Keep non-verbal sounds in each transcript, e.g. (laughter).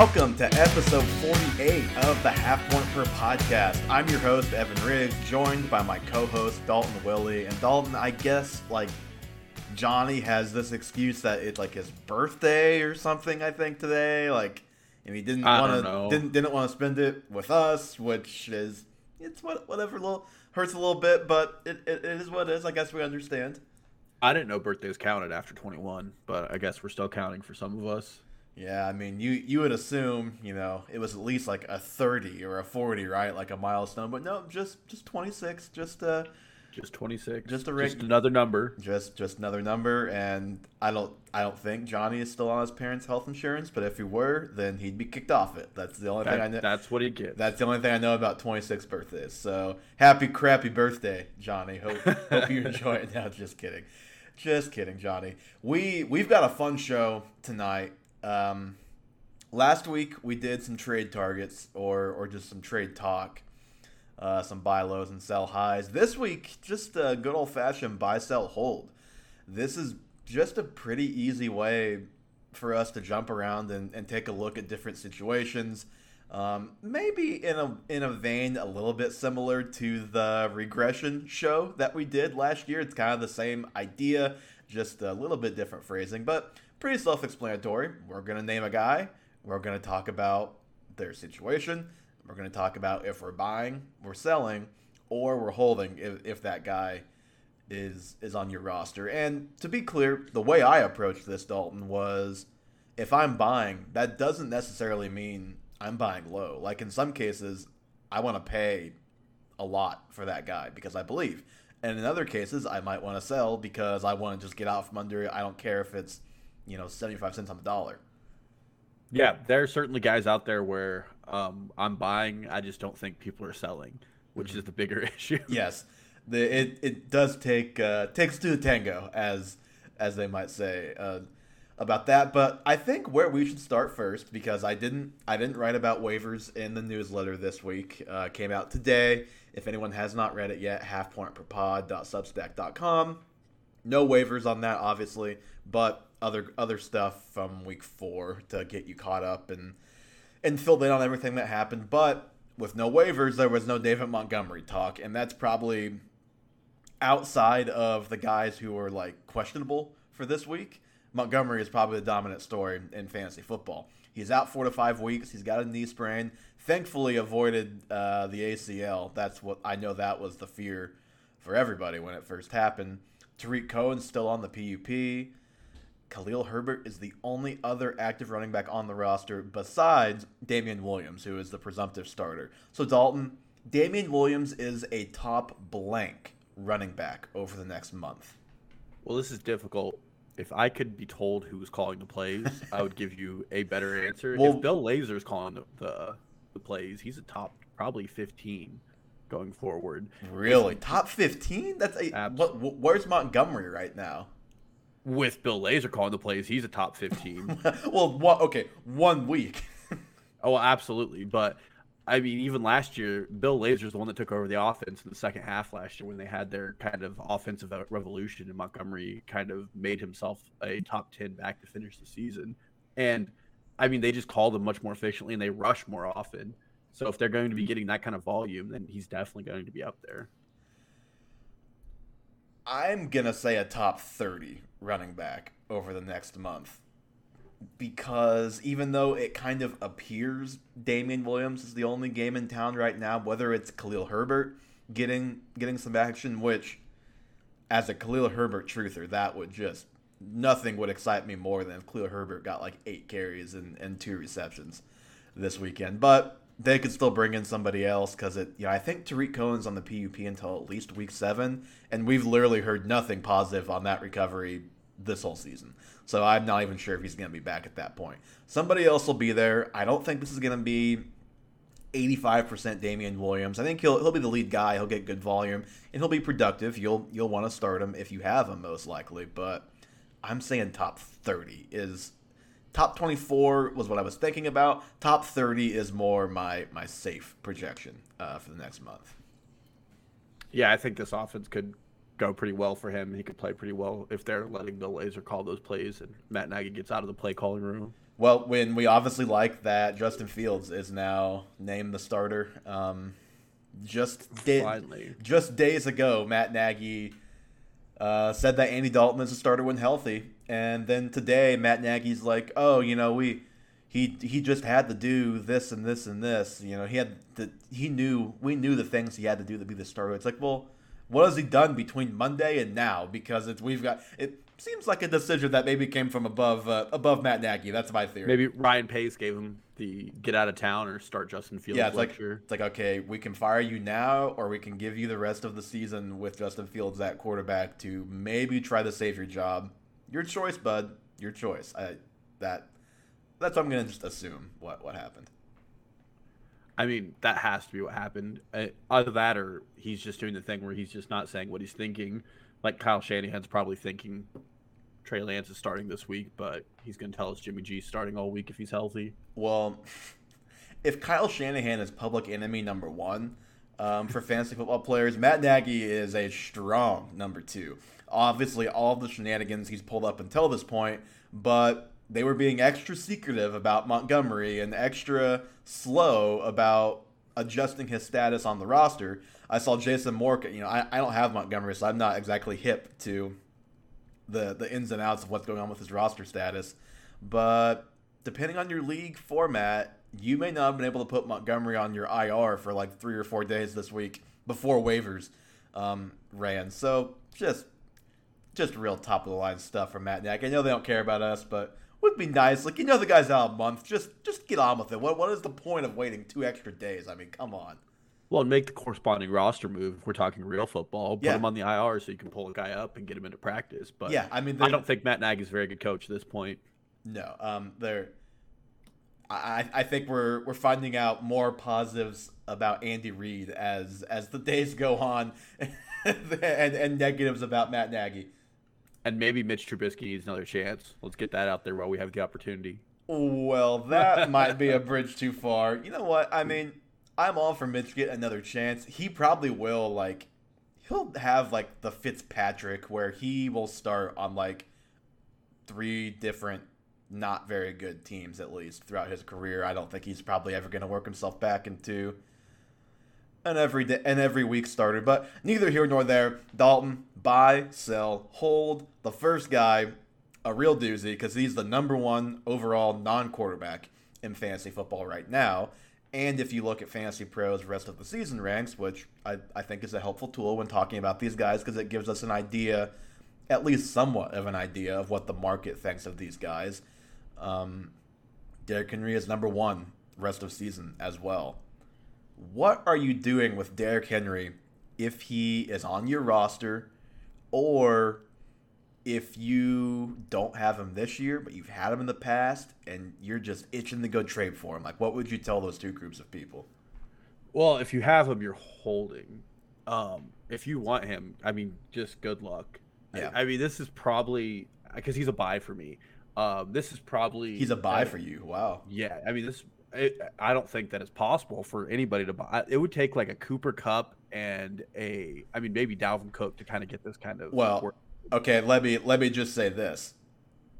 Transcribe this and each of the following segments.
Welcome to episode 48 of the Half Point Per podcast. I'm your host, Evan Riggs, joined by my co host, Dalton Willie. And Dalton, I guess, like, Johnny has this excuse that it's like his birthday or something, I think, today. Like, and he didn't want to didn't didn't want to spend it with us, which is it's what whatever little hurts a little bit, but it, it, it is what it is. I guess we understand. I didn't know birthdays counted after 21, but I guess we're still counting for some of us. Yeah, I mean, you you would assume, you know, it was at least like a 30 or a 40, right? Like a milestone, but no, just just 26, just uh Just 26. Just a just another number. just just another number and I don't I don't think Johnny is still on his parents' health insurance, but if he were, then he'd be kicked off it. That's the only thing I know. that's what he gets. That's the only thing I know about 26 birthdays. So happy crappy birthday, Johnny. Hope hope you enjoy it. (laughs) Now, just kidding, just kidding, Johnny. We we've got a fun show tonight. Um, last week we did some trade targets or or just some trade talk, uh, some buy lows and sell highs. This week, just a good old fashioned buy sell hold. This is just a pretty easy way for us to jump around and, and take a look at different situations. Um, maybe in a in a vein a little bit similar to the regression show that we did last year. It's kind of the same idea, just a little bit different phrasing, but pretty self-explanatory. We're gonna name a guy. We're gonna talk about their situation. We're gonna talk about if we're buying, we're selling, or we're holding if, if that guy is is on your roster. And to be clear, the way I approached this, Dalton, was if I'm buying, that doesn't necessarily mean I'm buying low. Like in some cases, I want to pay a lot for that guy because I believe. And in other cases, I might want to sell because I want to just get out from under it. I don't care if it's, you know, 75 cents on the dollar. yeah, there are certainly guys out there where um, I'm buying. I just don't think people are selling, which is the bigger (laughs) issue. Yes, the it, it does take uh, takes two to tango, as as they might say uh, about that. But I think where we should start first, because I didn't I didn't write about waivers in the newsletter this week. Uh, came out today. If anyone has not read it yet, halfpointperpod.substack.com. No waivers on that, obviously, but other other stuff from week four to get you caught up and and filled in on everything that happened. But with no waivers, there was no David Montgomery talk, and that's probably outside of the guys who are like questionable for this week. Montgomery is probably the dominant story in fantasy football. He's out four to five weeks. He's got a knee sprain. Thankfully, avoided uh, the ACL. That's what I know. That was the fear for everybody when it first happened. Tarik Cohen's still on the PUP. Khalil Herbert is the only other active running back on the roster besides Damien Williams, who is the presumptive starter. So, Dalton, Damien Williams is a top blank running back over the next month. Well, this is difficult. If I could be told who was calling the plays, I would give you a better answer. Well- if Bill Lazor is calling the, the the plays, he's a top probably 15 going forward. Really? Top 15? That's a. What, where's Montgomery right now? With Bill Lazor calling the plays, he's a top 15. (laughs) well, okay, one week. (laughs) oh, absolutely. But I mean, even last year, Bill Lazor's the one that took over the offense in the second half last year when they had their kind of offensive revolution, and Montgomery kind of made himself a top 10 back to finish the season. And I mean, they just called him much more efficiently and they rush more often. So if they're going to be getting that kind of volume, then he's definitely going to be up there. I'm going to say a top 30 running back over the next month. Because even though it kind of appears Damien Williams is the only game in town right now, whether it's Khalil Herbert getting getting some action, which as a Khalil Herbert truther, that would just nothing would excite me more than if Khalil Herbert got like eight carries and, and two receptions this weekend. But they could still bring in somebody else because it. You know, I think Tarik Cohen's on the PUP until at least week seven, and we've literally heard nothing positive on that recovery this whole season. So I'm not even sure if he's going to be back at that point. Somebody else will be there. I don't think this is going to be 85% Damien Williams. I think he'll he'll be the lead guy. He'll get good volume and he'll be productive. You'll you'll want to start him if you have him most likely, but I'm saying top 30 is top 24 was what I was thinking about. Top 30 is more my my safe projection uh, for the next month. Yeah, I think this offense could go pretty well for him. He could play pretty well if they're letting the Lazor call those plays and Matt Nagy gets out of the play calling room. Well, when we obviously like that Justin Fields is now named the starter. Um, just Finally. just days ago, Matt Nagy uh, said that Andy Dalton is a starter when healthy, and then today Matt Nagy's like, "Oh, you know, we he he just had to do this and this and this. You know, he had the he knew we knew the things he had to do to be the starter. It's like, well, what has he done between Monday and now? Because it's we've got it seems like a decision that maybe came from above uh, above Matt Nagy. That's my theory. Maybe Ryan Pace gave him the get out of town or start Justin Fields yeah, it's like it's like okay, we can fire you now, or we can give you the rest of the season with Justin Fields at quarterback to maybe try to save your job. Your choice, bud. Your choice. I that that's what I'm gonna just assume what what happened. I mean, that has to be what happened. Uh, either that or he's just doing the thing where he's just not saying what he's thinking. Like Kyle Shanahan's probably thinking Trey Lance is starting this week, but he's going to tell us Jimmy G's starting all week if he's healthy. Well, (laughs) if Kyle Shanahan is public enemy number one um, for (laughs) fantasy football players, Matt Nagy is a strong number two. Obviously, all the shenanigans he's pulled up until this point, but they were being extra secretive about Montgomery and extra slow about adjusting his status on the roster. I saw Jason Moore. You know, I, I don't have Montgomery, so I'm not exactly hip to the the ins and outs of what's going on with his roster status. But depending on your league format, you may not have been able to put Montgomery on your IR for like three or four days this week before waivers um, ran. So just just real top of the line stuff from Matt Nagy. I know they don't care about us, but would be nice. Like you know, the guy's out a month. Just just get on with it. What what is the point of waiting two extra days? I mean, come on. Well, and make the corresponding roster move if we're talking real football. Put Yeah. him on the IR so you can pull a guy up and get him into practice. But yeah, I mean, I don't think Matt Nagy's a very good coach at this point. No, um, they're. I, I think we're we're finding out more positives about Andy Reid as as the days go on, (laughs) and and negatives about Matt Nagy. And maybe Mitch Trubisky needs another chance. Let's get that out there while we have the opportunity. Well, that (laughs) might be a bridge too far. You know what? I mean, I'm all for Mitch getting another chance. He probably will. Like, he'll have like the Fitzpatrick where he will start on like three different not very good teams at least throughout his career. I don't think he's probably ever going to work himself back into an every day an every week starter. But neither here nor there. Dalton, buy, sell, hold. The first guy, a real doozy because he's the number one overall non-quarterback in fantasy football right now. And if you look at Fantasy Pros rest of the season ranks, which I, I think is a helpful tool when talking about these guys because it gives us an idea, at least somewhat of an idea of what the market thinks of these guys. Um, Derrick Henry is number one rest of season as well. What are you doing with Derrick Henry if he is on your roster or if you don't have him this year, but you've had him in the past and you're just itching to go trade for him? Like, what would you tell those two groups of people? Well, if you have him, you're holding. Um, if you want him, I mean, just good luck. Yeah. I, I mean, this is probably because he's a buy for me. Um, this is probably He's a buy uh, for you. Wow. Yeah, I mean, this. It, I don't think that it's possible for anybody to buy. It would take like a Cooper Kupp and a, I mean, maybe Dalvin Cook to kind of get this kind of. Well, work. okay, let me let me just say this.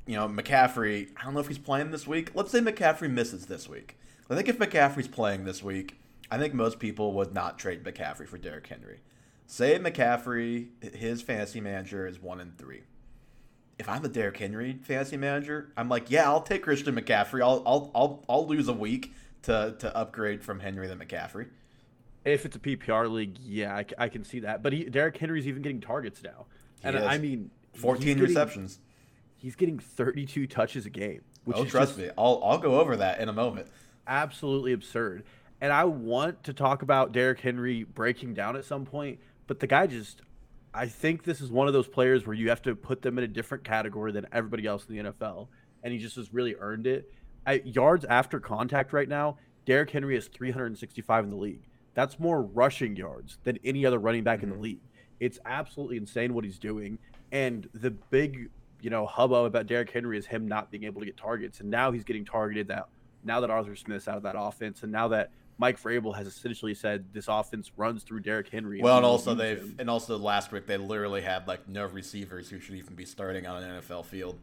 You know, McCaffrey, I don't know if he's playing this week. Let's say McCaffrey misses this week. I think if McCaffrey's playing this week, I think most people would not trade McCaffrey for Derrick Henry. Say McCaffrey, his fantasy manager is one and three. If I'm the Derrick Henry fantasy manager, I'm like, yeah, I'll take Christian McCaffrey. I'll I'll I'll, I'll lose a week to to upgrade from Henry to McCaffrey. if it's a PPR league, yeah, I can see that. But he, Derrick Henry's even getting targets now, and is. I mean, he's 14 getting- receptions. He's getting 32 touches a game, which Oh, trust just me, I'll I'll go over that in a moment. absolutely absurd. And I want to talk about Derrick Henry breaking down at some point, but the guy just I think this is one of those players where you have to put them in a different category than everybody else in the NFL, and he just has really earned it. At yards after contact right now, Derrick Henry is 365 in the league. That's more rushing yards than any other running back in the mm-hmm. league. It's absolutely insane what he's doing. And the big, you know, hubbub about Derrick Henry is him not being able to get targets. And now he's getting targeted that now that Arthur Smith's out of that offense and now that Mike Vrabel has essentially said this offense runs through Derrick Henry. Well, and also they've him. and also last week they literally had like no receivers who should even be starting on an NFL field.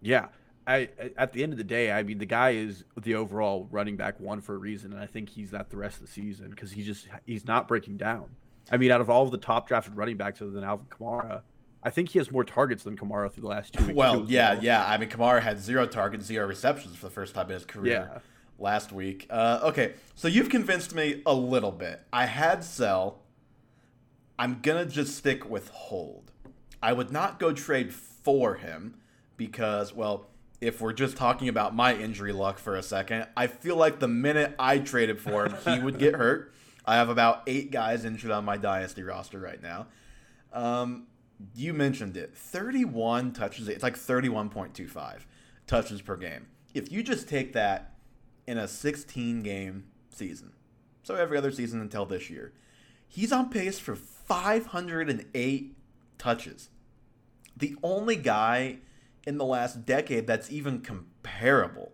Yeah. I at the end of the day, I mean, the guy is the overall running back one for a reason, and I think he's that the rest of the season because he just he's not breaking down. I mean, out of all of the top drafted running backs other than Alvin Kamara, I think he has more targets than Kamara through the last two weeks. Well, yeah, yeah. I mean, Kamara had zero targets, zero receptions for the first time in his career yeah. Last week. Uh, okay, so you've convinced me a little bit. I had sell. I'm gonna just stick with hold. I would not go trade for him because, well, if we're just talking about my injury luck for a second, I feel like the minute I traded for him, he would get hurt. (laughs) I have about eight guys injured on my dynasty roster right now. Um, you mentioned it 31 touches it's like 31.25 touches per game if you just take that in a 16 game season. So every other season until this year. He's on pace for 508 touches. The only guy in the last decade that's even comparable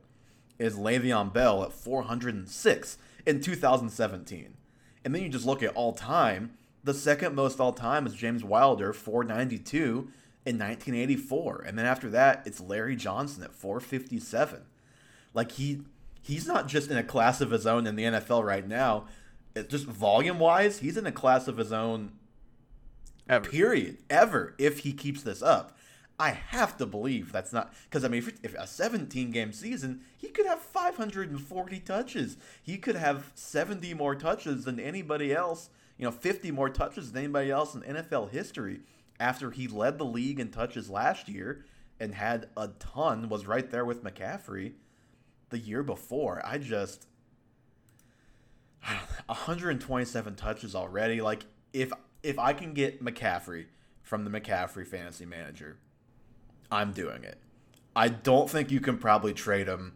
is Le'Veon Bell at 406 in 2017 and then you just look at all time. The second most all time is James Wilder, 492 in 1984. And then after that, it's Larry Johnson at 457. Like he he's not just in a class of his own in the NFL right now. It just volume wise, he's in a class of his own ever. period ever if he keeps this up. I have to believe that's not because I mean, if, if, a 17 game season, he could have 540 touches. He could have 70 more touches than anybody else you know, 50 more touches than anybody else in NFL history after he led the league in touches last year and had a ton, was right there with McCaffrey the year before. I just 127 touches already. Like if if I can get McCaffrey from the McCaffrey fantasy manager, I'm doing it. I don't think you can probably trade him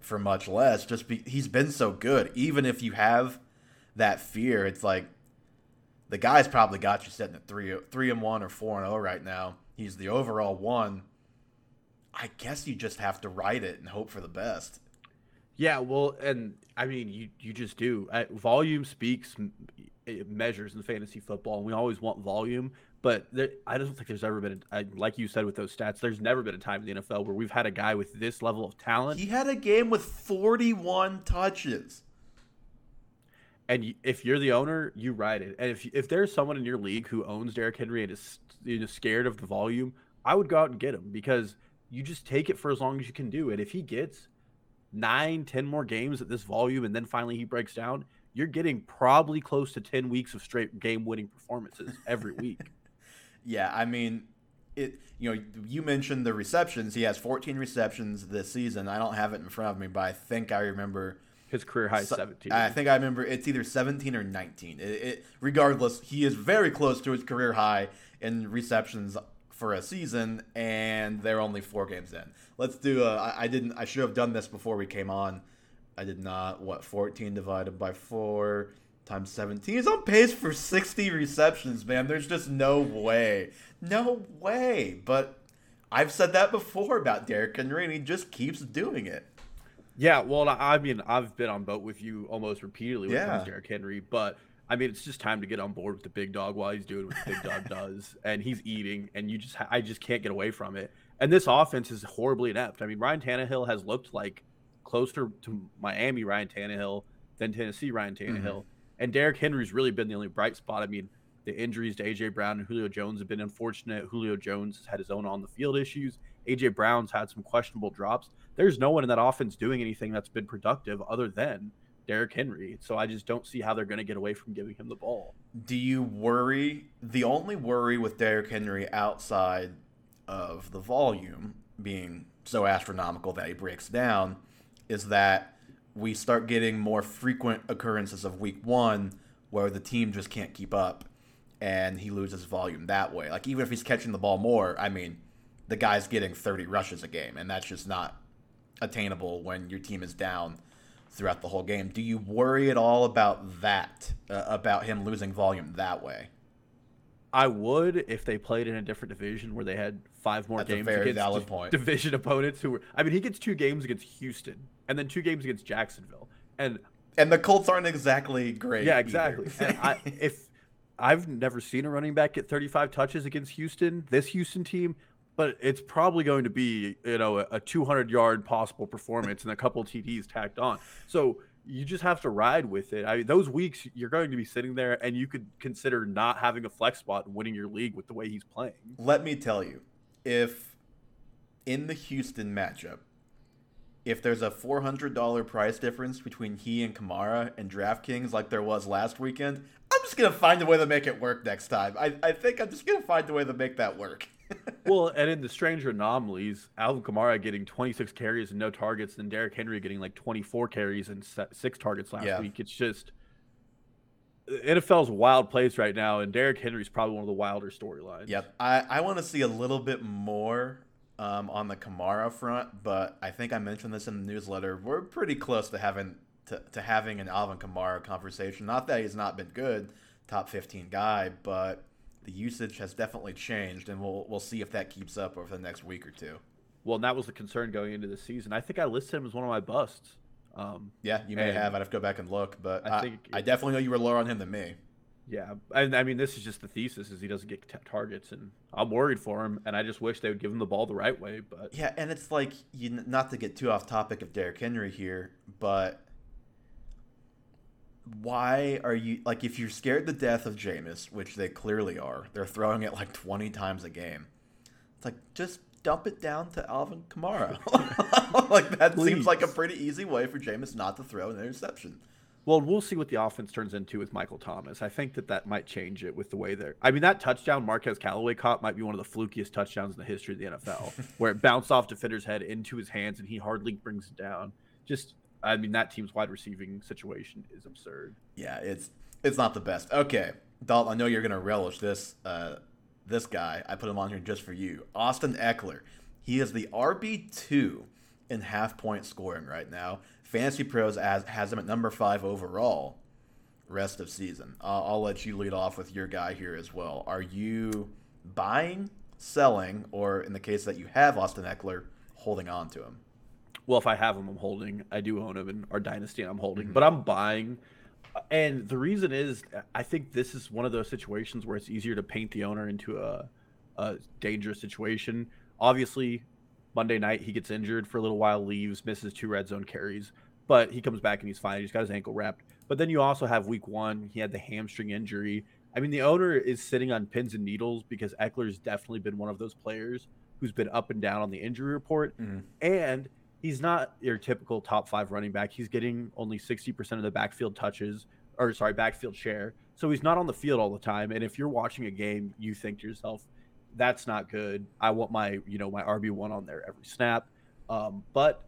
for much less just be he's been so good. Even if you have that fear, it's like the guy's probably got you sitting at three three and one or four and zero oh right now. He's the overall one. I guess you just have to write it and hope for the best. Yeah, well, and I mean, you you just do. volume speaks measures in fantasy football, and we always want volume. But there, I don't think there's ever been, a, like you said with those stats, there's never been a time in the NFL where we've had a guy with this level of talent. He had a game with 41 touches and if you're the owner, you ride it. And if if there's someone in your league who owns Derrick Henry and is you know, scared of the volume, I would go out and get him because you just take it for as long as you can do. And if he gets nine, ten more games at this volume, and then finally he breaks down, you're getting probably close to ten weeks of straight game-winning performances every (laughs) week. yeah, I mean, it. You know, you mentioned the receptions. He has 14 receptions this season. I don't have it in front of me, but I think I remember his career high is 17. I think I remember it's either 17 or 19. It, it, regardless, he is very close to his career high in receptions for a season, and they're only four games in. Let's do. A, I, I didn't. I should have done this before we came on. I did not. What 14 divided by four times 17 is on pace for 60 receptions, man. There's just no way. No way. But I've said that before about Derrick Henry, and he just keeps doing it. Yeah, well, I mean, I've been on boat with you almost repeatedly when yeah. it comes to Derrick Henry, but I mean, it's just time to get on board with the big dog while he's doing what the big dog does, (laughs) and he's eating, and you just, I just can't get away from it. And this offense is horribly inept. I mean, Ryan Tannehill has looked like closer to Miami Ryan Tannehill than Tennessee Ryan Tannehill, mm-hmm. and Derrick Henry's really been the only bright spot. I mean, the injuries to AJ Brown and Julio Jones have been unfortunate. Julio Jones has had his own on the field issues. AJ Brown's had some questionable drops there's no one in that offense doing anything that's been productive other than Derrick Henry. So I just don't see how they're going to get away from giving him the ball. Do you worry? The only worry with Derrick Henry outside of the volume being so astronomical that he breaks down is that we start getting more frequent occurrences of week one where the team just can't keep up and he loses volume that way. Like even if he's catching the ball more, I mean, the guy's getting 30 rushes a game and that's just not attainable when your team is down throughout the whole game. Do you worry at all about that, uh, about him losing volume that way? I would if they played in a different division where they had five more That's games a very against valid point. division opponents who were. I mean, he gets two games against Houston and then two games against Jacksonville, and and the Colts aren't exactly great. Yeah, exactly. (laughs) and I, if I've never seen a running back get 35 touches against Houston, this Houston team but it's probably going to be you know a, 200 yard possible performance and a couple TDs tacked on. So you just have to ride with it. I mean, those weeks you're going to be sitting there, and you could consider not having a flex spot and winning your league with the way he's playing. Let me tell you, if in the Houston matchup, if there's a $400 price difference between he and Kamara and DraftKings like there was last weekend, I'm just going to find a way to make it work next time. I, I think I'm just going to find a way to make that work. (laughs) well, and in the stranger anomalies, Alvin Kamara getting 26 carries and no targets, and Derrick Henry getting like 24 carries and six targets last yeah. week. It's just NFL's a wild place right now, and Derrick Henry's probably one of the wilder storylines. Yep, I, I want to see a little bit more um, on the Kamara front, but I think I mentioned this in the newsletter. We're pretty close to having to, to having an Alvin Kamara conversation. Not that he's not been good, top 15 guy, but the usage has definitely changed, and we'll we'll see if that keeps up over the next week or two. Well, and that was the concern going into the season. I think I listed him as one of my busts. Um, yeah, you may have. I'd have to go back and look, but I, I think I definitely know you were lower on him than me. Yeah, and I mean, this is just the thesis: is he doesn't get t- targets, and I'm worried for him, and I just wish they would give him the ball the right way. But yeah, and it's like you not to get too off topic of Derrick Henry here, but why are you like if you're scared to death of Jameis, which they clearly are, they're throwing it like 20 times a game. It's like just dump it down to Alvin Kamara. (laughs) like that Please. seems like a pretty easy way for Jameis not to throw an interception. Well, we'll see what the offense turns into with Michael Thomas. I think that that might change it with the way they're. I mean, that touchdown Marquez Callaway caught might be one of the flukiest touchdowns in the history of the NFL, (laughs) where it bounced off defender's head into his hands and he hardly brings it down. Just, I mean, that team's wide receiving situation is absurd. Yeah, it's it's not the best. Okay, Dalton, I know you're gonna relish this. Uh, this guy, I put him on here just for you, Austin Ekeler. He is the RB two in half point scoring right now. Fantasy Pros has, has him at number five overall rest of season. Uh, I'll let you lead off with your guy here as well. Are you buying, selling, or in the case that you have Austin Ekeler, holding on to him? Well, if I have him, I'm holding. I do own him in our dynasty, I'm holding, mm-hmm. but I'm buying. And the reason is, I think this is one of those situations where it's easier to paint the owner into a, a dangerous situation. Obviously, Monday night, he gets injured for a little while, leaves, misses two red zone carries, but he comes back and he's fine. He's got his ankle wrapped. But then you also have week one, he had the hamstring injury. I mean, the owner is sitting on pins and needles because Ekeler's definitely been one of those players who's been up and down on the injury report. Mm-hmm. And he's not your typical top five running back. He's getting only 60% of the backfield touches, or sorry, backfield share. So he's not on the field all the time. And if you're watching a game, you think to yourself, that's not good. I want my you know my RB one on there every snap. Um, but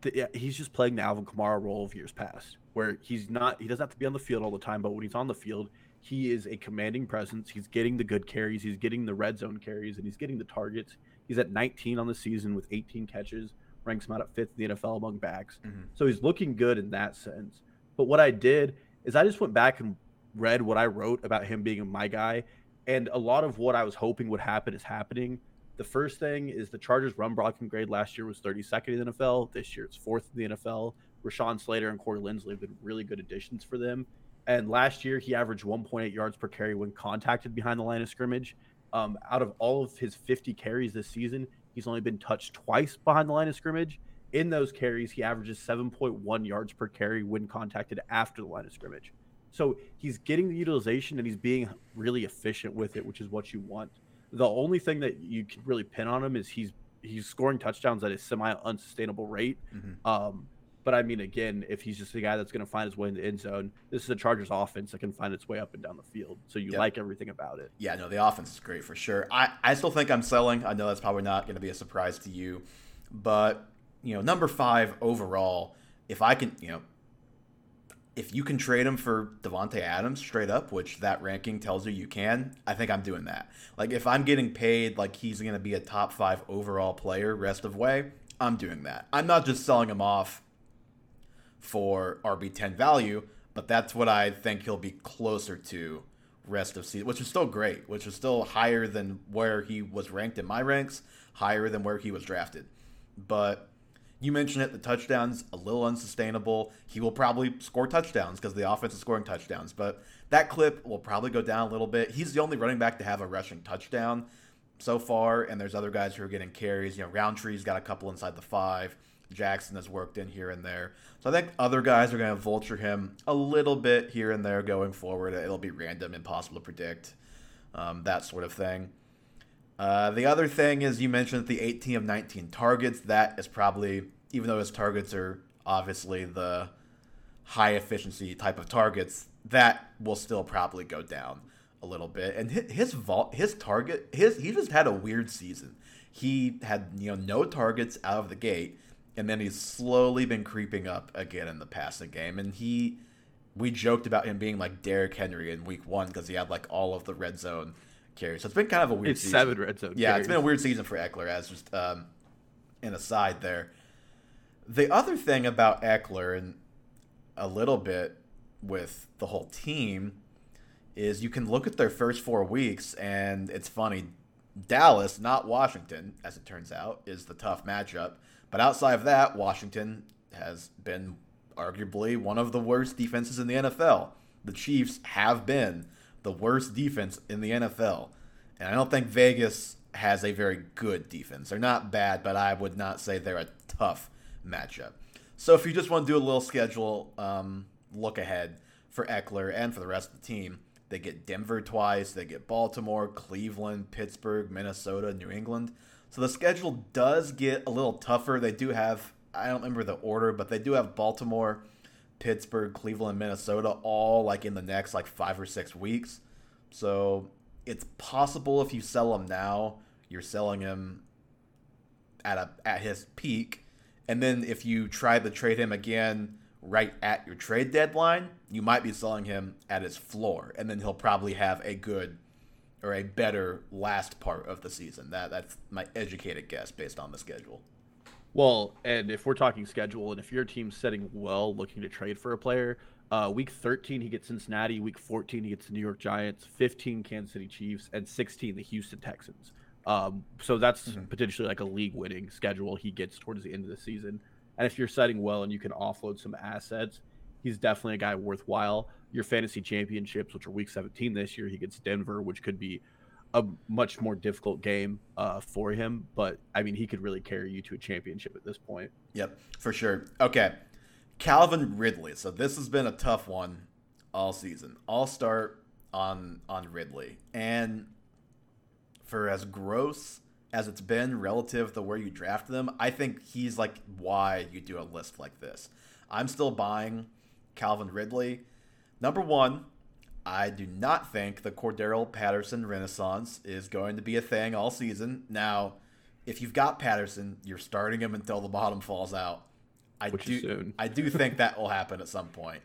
the, yeah, he's just playing the Alvin Kamara role of years past, where he's not he doesn't have to be on the field all the time, but when he's on the field, he is a commanding presence. He's getting the good carries, he's getting the red zone carries, and he's getting the targets. He's at 19 on the season with 18 catches, ranks him out at fifth in the NFL among backs. Mm-hmm. So he's looking good in that sense. But what I did is I just went back and read what I wrote about him being my guy and a lot of what I was hoping would happen is happening. The first thing is the Chargers' run blocking grade last year was 32nd in the NFL. This year it's fourth in the NFL. Rashawn Slater and Corey Linsley have been really good additions for them. And last year he averaged 1.8 yards per carry when contacted behind the line of scrimmage. Um, out of all of his 50 carries this season, he's only been touched twice behind the line of scrimmage. In those carries, he averages 7.1 yards per carry when contacted after the line of scrimmage. So he's getting the utilization and he's being really efficient with it, which is what you want. The only thing that you can really pin on him is he's he's scoring touchdowns at a semi unsustainable rate. Mm-hmm. Um, but I mean, again, if he's just a guy that's going to find his way in the end zone, this is a Chargers offense that can find its way up and down the field. So you yep. like everything about it. Yeah, no, the offense is great for sure. I, I still think I'm selling. I know that's probably not going to be a surprise to you. But, you know, number five overall, if I can, you know, if you can trade him for Davante Adams straight up, which that ranking tells you you can, I think I'm doing that. Like if I'm getting paid like he's going to be a top 5 overall player rest of way, I'm doing that. I'm not just selling him off for RB10 value, but that's what I think he'll be closer to rest of season, which is still great, which is still higher than where he was ranked in my ranks, higher than where he was drafted. But you mentioned it, the touchdowns a little unsustainable. He will probably score touchdowns because the offense is scoring touchdowns, but that clip will probably go down a little bit. He's the only running back to have a rushing touchdown, so far, and there's other guys who are getting carries. You know, Rountree's got a couple inside the five. Jackson has worked in here and there. So I think other guys are going to vulture him a little bit here and there going forward. It'll be random, impossible to predict, um, that sort of thing. Uh, the other thing is you mentioned the 18 of 19 targets. That is probably, even though his targets are obviously the high efficiency type of targets, that will still probably go down a little bit. And his vault, his target, his he just had a weird season. He had you know no targets out of the gate, and then he's slowly been creeping up again in the passing game. And he, we joked about him being like Derrick Henry in Week One because he had like all of the red zone carries. So it's been kind of a weird. It's season. seven red zone. Yeah, carries. it's been a weird season for Ekeler. As just um, an aside there. The other thing about Ekeler and a little bit with the whole team is you can look at their first four weeks and it's funny. Dallas, not Washington, as it turns out, is the tough matchup. But outside of that, Washington has been arguably one of the worst defenses in the NFL. The Chiefs have been the worst defense in the NFL. And I don't think Vegas has a very good defense. They're not bad, but I would not say they're a tough matchup. So if you just want to do a little schedule um, look ahead for Ekeler and for the rest of the team, they get Denver twice, they get Baltimore, Cleveland, Pittsburgh, Minnesota, New England. So the schedule does get a little tougher. They do have, I don't remember the order, but they do have Baltimore, Pittsburgh, Cleveland, Minnesota all like in the next like five or six weeks. So it's possible if you sell him now, you're selling him at a at his peak, and then if you try to trade him again right at your trade deadline, you might be selling him at his floor, and then he'll probably have a good or a better last part of the season. That that's my educated guess based on the schedule. Well, and if we're talking schedule, and if your team's setting well, looking to trade for a player, uh, week 13 he gets Cincinnati, week 14 he gets the New York Giants, 15 Kansas City Chiefs, and 16 the Houston Texans. Um, so that's mm-hmm. potentially like a league-winning schedule he gets towards the end of the season. And if you're setting well and you can offload some assets, he's definitely a guy worthwhile. Your fantasy championships, which are week 17 this year, he gets Denver, which could be a much more difficult game uh, for him. But I mean, he could really carry you to a championship at this point. Yep, for sure. Okay, Calvin Ridley. So this has been a tough one all season. I'll start on on Ridley, and for as gross as it's been relative to where you draft them, I think he's like why you do a list like this. I'm still buying Calvin Ridley. Number one, I do not think the Cordarrelle Patterson renaissance is going to be a thing all season. Now, if you've got Patterson, you're starting him until the bottom falls out. I Which do, I do (laughs) think that will happen at some point.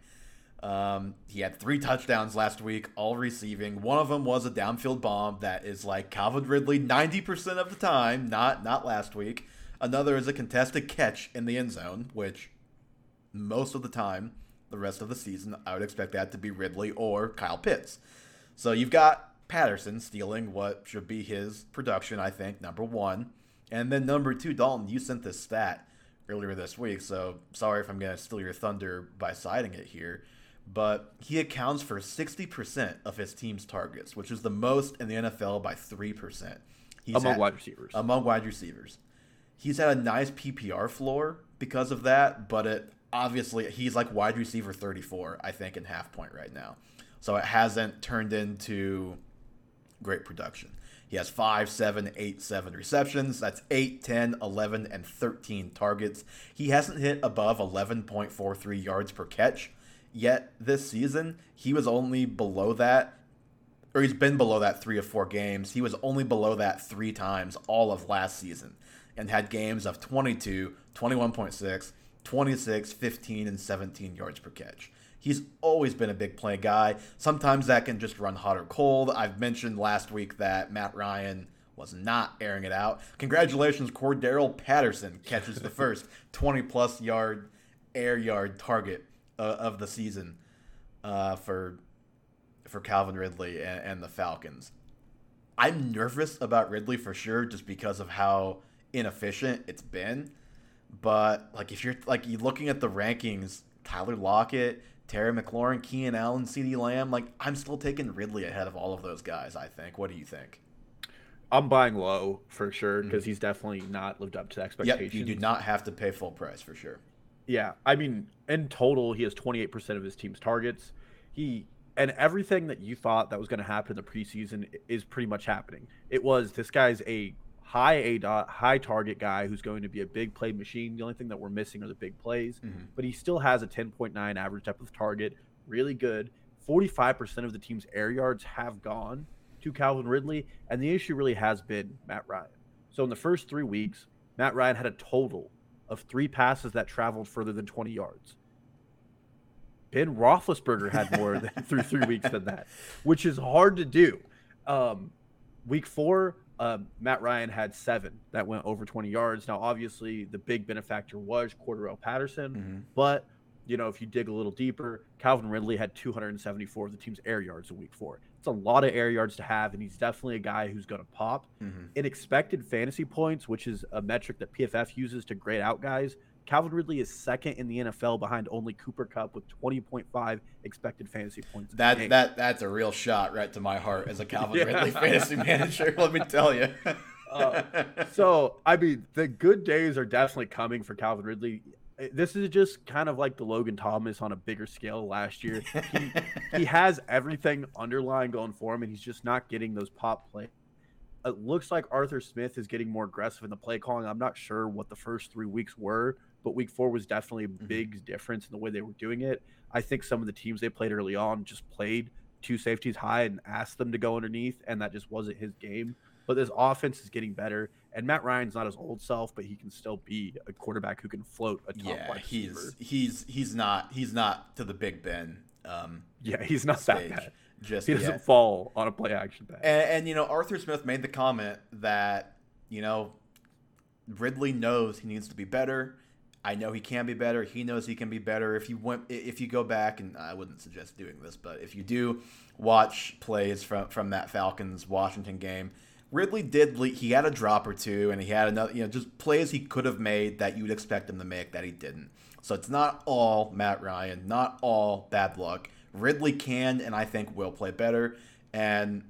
Um, he had three touchdowns last week, all receiving. One of them was a downfield bomb that is like Calvin Ridley 90% of the time, not not last week. Another is a contested catch in the end zone, which most of the time the rest of the season, I would expect that to be Ridley or Kyle Pitts. So you've got Patterson stealing what should be his production, I think, number one. And then number two, Dalton, you sent this stat earlier this week, so sorry if I'm going to steal your thunder by citing it here. But he accounts for 60% of his team's targets, which is the most in the NFL by 3%. He's among had, wide receivers. Among wide receivers. He's had a nice PPR floor because of that, but it obviously he's like wide receiver 34, I think, in half point right now. So it hasn't turned into great production. He has 5, 7, 8, 7 receptions. That's 8, 10, 11, and 13 targets. He hasn't hit above 11.43 yards per catch yet this season. He was only below that, or he's been below that three or four games. He was only below that three times all of last season and had games of 22, 21.6, 26, 15, and 17 yards per catch. He's always been a big play guy. Sometimes that can just run hot or cold. I've mentioned last week that Matt Ryan was not airing it out. Congratulations, Cordarrelle Patterson catches the (laughs) first 20 plus yard air yard target uh, of the season uh, for for Calvin Ridley and, and the Falcons. I'm nervous about Ridley for sure, just because of how inefficient it's been. But like if you're like you looking at the rankings, Tyler Lockett, Terry McLaurin, Keenan Allen, CeeDee Lamb, like I'm still taking Ridley ahead of all of those guys. I think. What do you think? I'm buying low for sure because mm-hmm. he's definitely not lived up to expectations. Yep, you do not have to pay full price for sure. Yeah, I mean, in total, he has 28% of his team's targets. He and everything that you thought that was going to happen in the preseason is pretty much happening. It was this guy's a high aDOT, high target guy who's going to be a big play machine. The only thing that we're missing are the big plays, mm-hmm. but he still has a 10.9 average depth of target, really good. 45% of the team's air yards have gone to Calvin Ridley, and the issue really has been Matt Ryan. So in the first three weeks, Matt Ryan had a total of three passes that traveled further than 20 yards. Ben Roethlisberger had more than (laughs) through three weeks than that, which is hard to do. Um, week four, um, Matt Ryan had seven that went over 20 yards. Now, obviously, the big benefactor was Cordarrelle Patterson, mm-hmm. but you know, if you dig a little deeper, Calvin Ridley had 274 of the team's air yards in week four. It's a lot of air yards to have, and he's definitely a guy who's going to pop. Mm-hmm. In expected fantasy points, which is a metric that PFF uses to grade out guys, Calvin Ridley is second in the NFL behind only Cooper Kupp with 20.5 expected fantasy points. That that that's a real shot right to my heart as a Calvin (laughs) yeah. Ridley fantasy manager. Let me tell you. (laughs) uh, so I mean, the good days are definitely coming for Calvin Ridley. This is just kind of like the Logan Thomas on a bigger scale last year. He, (laughs) he has everything underlying going for him, and he's just not getting those pop plays it looks like Arthur Smith is getting more aggressive in the play calling. I'm not sure what the first three weeks were, but week four was definitely a mm-hmm. big mm-hmm. difference in the way they were doing it. I think some of the teams they played early on just played two safeties high and asked them to go underneath, and that just wasn't his game. But this offense is getting better, and Matt Ryan's not his old self, but he can still be a quarterback who can float a top yeah, he's he's he's not he's not to the Big Ben. Um, yeah, he's not stage. that bad. Just he doesn't yet. fall on a play action pass. And, and you know, Arthur Smith made the comment that you know Ridley knows he needs to be better. I know he can be better. He knows he can be better. If you went, if you go back, and I wouldn't suggest doing this, but if you do watch plays from from that Falcons Washington game, Ridley did. He had a drop or two, and he had another. You know, just plays he could have made that you'd expect him to make that he didn't. So it's not all Matt Ryan, not all bad luck. Ridley can, and I think will play better. And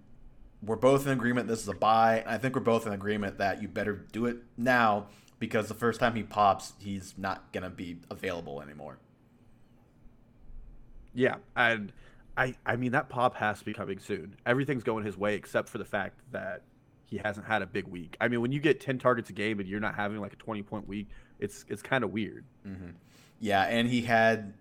we're both in agreement this is a buy. I think we're both in agreement that you better do it now because the first time he pops, he's not gonna be available anymore. Yeah, and I I mean that pop has to be coming soon. Everything's going his way except for the fact that he hasn't had a big week. I mean, when you get ten targets a game and you're not having like a twenty point week, it's it's kind of weird. Mm-hmm. Yeah, and he had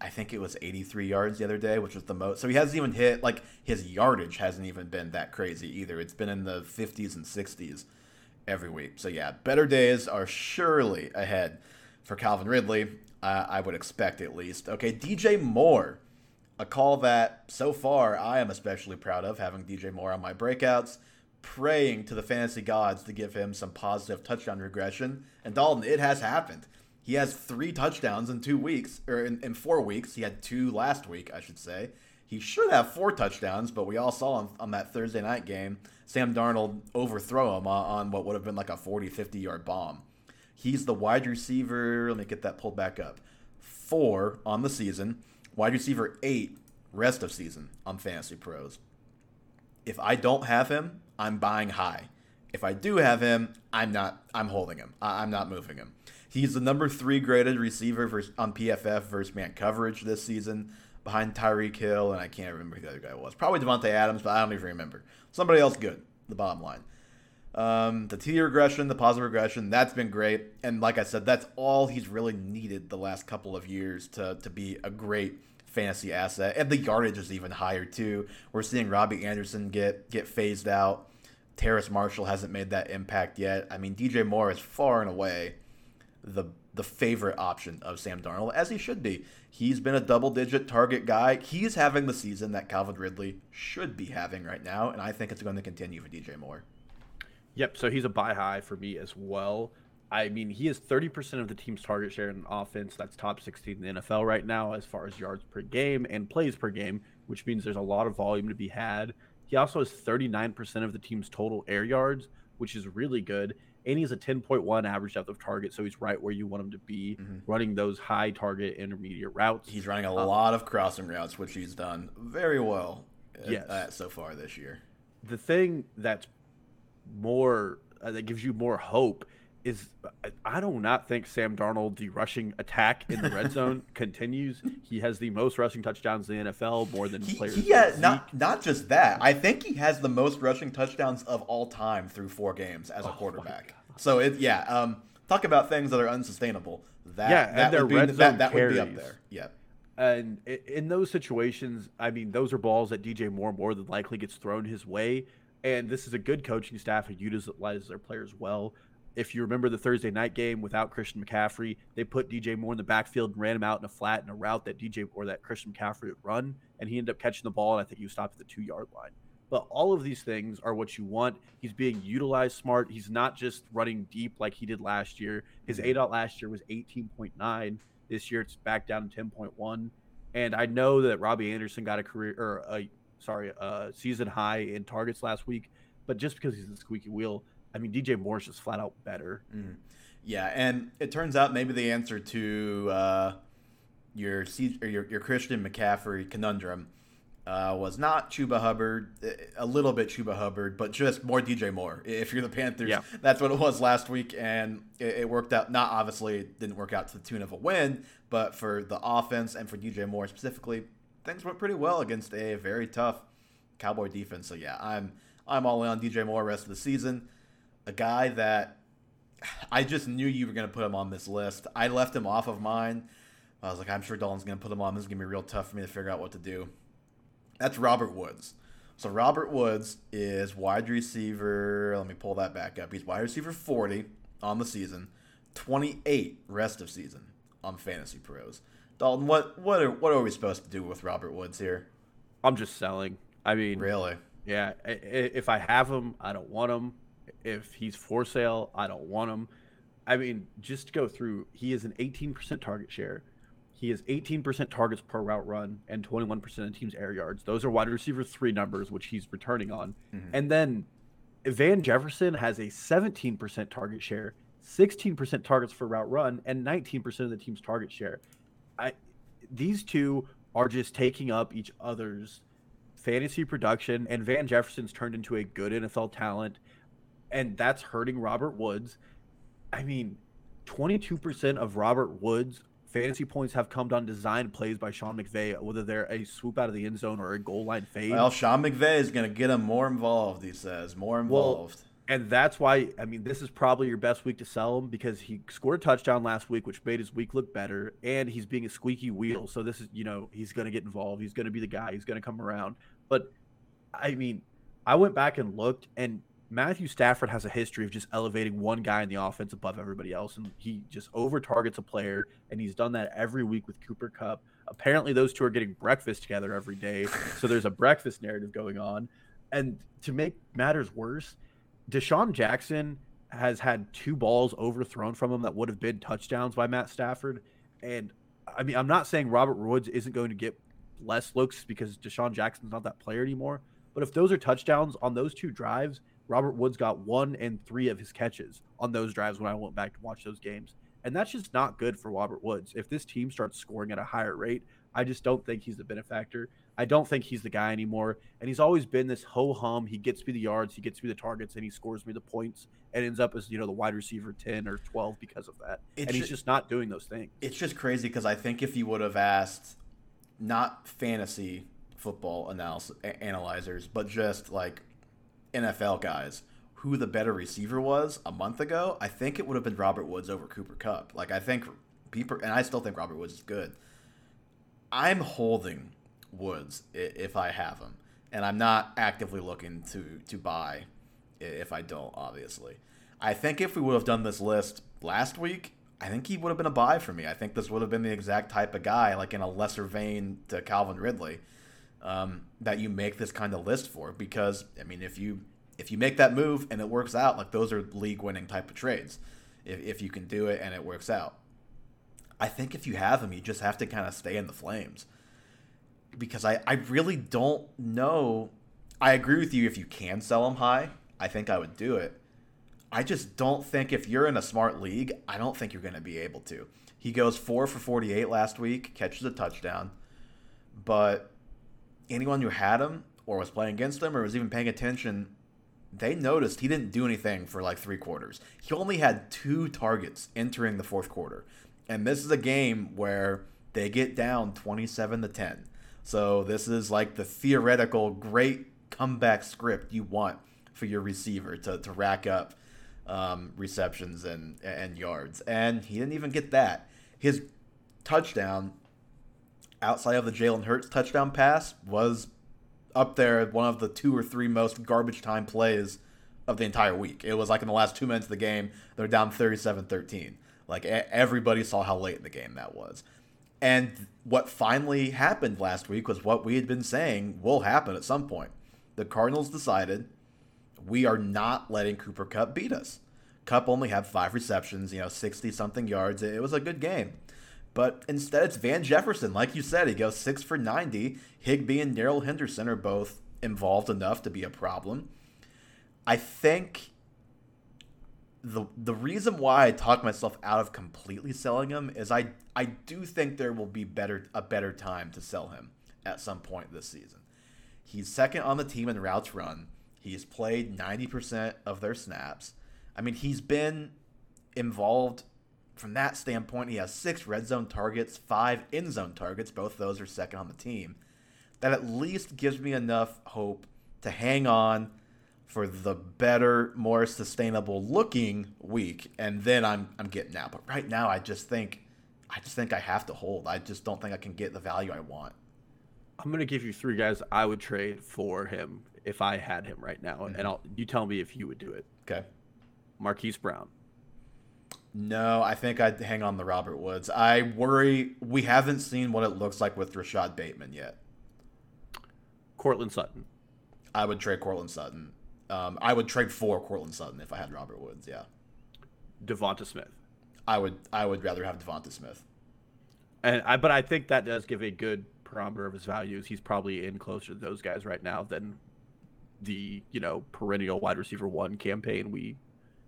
I think it was 83 yards the other day, which was the most. So he hasn't even hit like his yardage hasn't even been that crazy either. It's been in the 50s and 60s every week. So yeah, better days are surely ahead for Calvin Ridley. Uh, I would expect at least. Okay, DJ Moore, a call that so far I am especially proud of having DJ Moore on my breakouts, praying to the fantasy gods to give him some positive touchdown regression. And Dalton, it has happened. He has three touchdowns in two weeks, or in, in four weeks. He had two last week, I should say. He should have four touchdowns, but we all saw him on that Thursday night game Sam Darnold overthrow him on, what would have been like a 40, 50 yard bomb. He's the wide receiver. Let me get that pulled back up. Four on the season, wide receiver eight rest of season on Fantasy Pros. If I don't have him, I'm buying high. If I do have him, I'm not. I'm holding him. I'm not moving him. He's the number three graded receiver versus, on PFF versus man coverage this season behind Tyreek Hill, and I can't remember who the other guy was. Probably Davante Adams, but I don't even remember. Somebody else good, the bottom line. Um, the T regression, the positive regression, that's been great. And like I said, that's all he's really needed the last couple of years to, to be a great fantasy asset. And the yardage is even higher too. We're seeing Robby Anderson get get phased out. Terrace Marshall hasn't made that impact yet. I mean, DJ Moore is far and away the the favorite option of Sam Darnold, as he should be. He's been a double digit target guy. He's having the season that Calvin Ridley should be having right now, and I think it's going to continue for DJ Moore. Yep, so he's a buy high for me as well. I mean, he has 30% of the team's target share in offense. That's top 16 in the NFL right now as far as yards per game and plays per game, which means there's a lot of volume to be had. He also has 39% of the team's total air yards, which is really good and he's a 10.1 average depth of target, so he's right where you want him to be, mm-hmm. running those high target intermediate routes. He's running a um, lot of crossing routes, which he's done very well yes. so far this year. The thing that's more uh, that gives you more hope is I do not think Sam Darnold the rushing attack in the red zone (laughs) continues. He has the most rushing touchdowns in the NFL, more than he, players. Yeah, not not just that. I think he has the most rushing touchdowns of all time through four games as a oh quarterback. So it yeah, um, talk about things that are unsustainable. That yeah, that and would red be, zone that, that would be up there. Yeah. And in those situations, I mean, those are balls that DJ Moore more than likely gets thrown his way. And this is a good coaching staff who utilizes their players well if you remember the Thursday night game without Christian McCaffrey, they put DJ Moore in the backfield and ran him out in a flat in a route that DJ or that Christian McCaffrey would run, and he ended up catching the ball, and I think he was stopped at the two yard line. But all of these things are what you want. He's being utilized smart. He's not just running deep like he did last year. His mm-hmm. aDOT last year was 18.9. This year it's back down to 10.1. And I know that Robby Anderson got a career or a sorry, a season high in targets last week, but just because he's a squeaky wheel I mean, DJ Moore's just flat out better. Mm. Yeah, and it turns out maybe the answer to uh, your, your your Christian McCaffrey conundrum uh, was not Chuba Hubbard, a little bit Chuba Hubbard, but just more DJ Moore. If you're the Panthers, yeah. that's what it was last week, and it, it, worked out. Not obviously, it didn't work out to the tune of a win, but for the offense and for DJ Moore specifically, things went pretty well against a very tough Cowboy defense. So yeah, I'm I'm all in on DJ Moore rest of the season a guy that I just knew you were going to put him on this list. I left him off of mine. I was like, I'm sure Dalton's going to put him on. This is going to be real tough for me to figure out what to do. That's Robert Woods. So Robert Woods is wide receiver. Let me pull that back up. He's wide receiver 40 on the season, 28 rest of season on Fantasy Pros. Dalton, what what are what are we supposed to do with Robert Woods here? I'm just selling. I mean, really? Yeah. If I have him, I don't want him. If he's for sale, I don't want him. I mean, just to go through, he is an 18% target share. He has 18% targets per route run and 21% of the team's air yards. Those are wide receiver three numbers, which he's returning on. Mm-hmm. And then Van Jefferson has a 17% target share, 16% targets for route run, and 19% of the team's target share. I, these two are just taking up each other's fantasy production, and Van Jefferson's turned into a good NFL talent and that's hurting Robert Woods. I mean, 22% of Robert Woods' fantasy points have come on design plays by Sean McVay, whether they're a swoop out of the end zone or a goal line fade. Well, Sean McVay is going to get him more involved, he says. More involved. Well, and that's why, I mean, this is probably your best week to sell him because he scored a touchdown last week, which made his week look better. And he's being a squeaky wheel. So this is, you know, he's going to get involved. He's going to be the guy. He's going to come around. But, I mean, I went back and looked, and Matthew Stafford has a history of just elevating one guy in the offense above everybody else, and he just over targets a player, and he's done that every week with Cooper Kupp. Apparently, those two are getting breakfast together every day, so there's a breakfast narrative going on. And to make matters worse, DeSean Jackson has had two balls overthrown from him that would have been touchdowns by Matt Stafford. And I mean, I'm not saying Robert Woods isn't going to get less looks because DeSean Jackson's not that player anymore. But if those are touchdowns on those two drives, Robert Woods got one and three of his catches on those drives when I went back to watch those games. And that's just not good for Robert Woods. If this team starts scoring at a higher rate, I just don't think he's the benefactor. I don't think he's the guy anymore. And he's always been this ho hum. He gets me the yards, he gets me the targets, and he scores me the points and ends up as, you know, the wide receiver 10 or 12 because of that. It's and he's just, just not doing those things. It's just crazy because I think if you would have asked not fantasy football analysis, analyzers, but just like NFL guys who the better receiver was a month ago, I think it would have been Robert Woods over Cooper Kupp. Like I think people, and I still think Robert Woods is good. I'm holding Woods if I have him, and I'm not actively looking to to buy if I don't. Obviously, I think if we would have done this list last week, I think he would have been a buy for me. I think this would have been the exact type of guy, like in a lesser vein to Calvin Ridley um, that you make this kind of list for because I mean if you if you make that move and it works out like those are league winning type of trades if, if you can do it and it works out. I think if you have them you just have to kind of stay in the flames. Because I, I really don't know I agree with you if you can sell them high I think I would do it. I just don't think if you're in a smart league I don't think you're going to be able to. He goes 4 for 48 last week catches a touchdown but anyone who had him or was playing against him or was even paying attention they noticed he didn't do anything for like three quarters. He only had two targets entering the fourth quarter. And this is a game where they get down 27 to 10. So this is like the theoretical great comeback script you want for your receiver to, to rack up um, receptions and, and yards. And he didn't even get that. His touchdown outside of the Jalen Hurts touchdown pass was up there one of the two or three most garbage time plays of the entire week. It was like in the last two minutes of the game, they're down 37 13. Like everybody saw how late in the game that was. And what finally happened last week was what we had been saying will happen at some point. The Cardinals decided we are not letting Cooper Kupp beat us. Kupp only had five receptions, you know, 60 something yards. It was a good game. But instead, it's Van Jefferson. Like you said, he goes six for 90. Higbee and Darrell Henderson are both involved enough to be a problem. I think the the reason why I talk myself out of completely selling him is I I do think there will be better a better time to sell him at some point this season. He's second on the team in routes run. He's played 90% of their snaps. I mean, he's been involved from that standpoint. He has six red zone targets, five in zone targets. Both those are second on the team. That at least gives me enough hope to hang on for the better, more sustainable looking week, and then I'm I'm getting out. But right now, I just think I just think I have to hold. I just don't think I can get the value I want. I'm gonna give you three guys I would trade for him if I had him right now, mm-hmm. and I'll you tell me if you would do it. Okay. Marquise Brown. No, I think I'd hang on the Robert Woods. I worry we haven't seen what it looks like with Rashod Bateman yet. Courtland Sutton. I would trade Courtland Sutton. Um, I would trade for Courtland Sutton if I had Robert Woods. Yeah. DeVonta Smith. I would. I would rather have DeVonta Smith. And I, but I think that does give a good parameter of his values. He's probably in closer to those guys right now than the you know perennial wide receiver one campaign we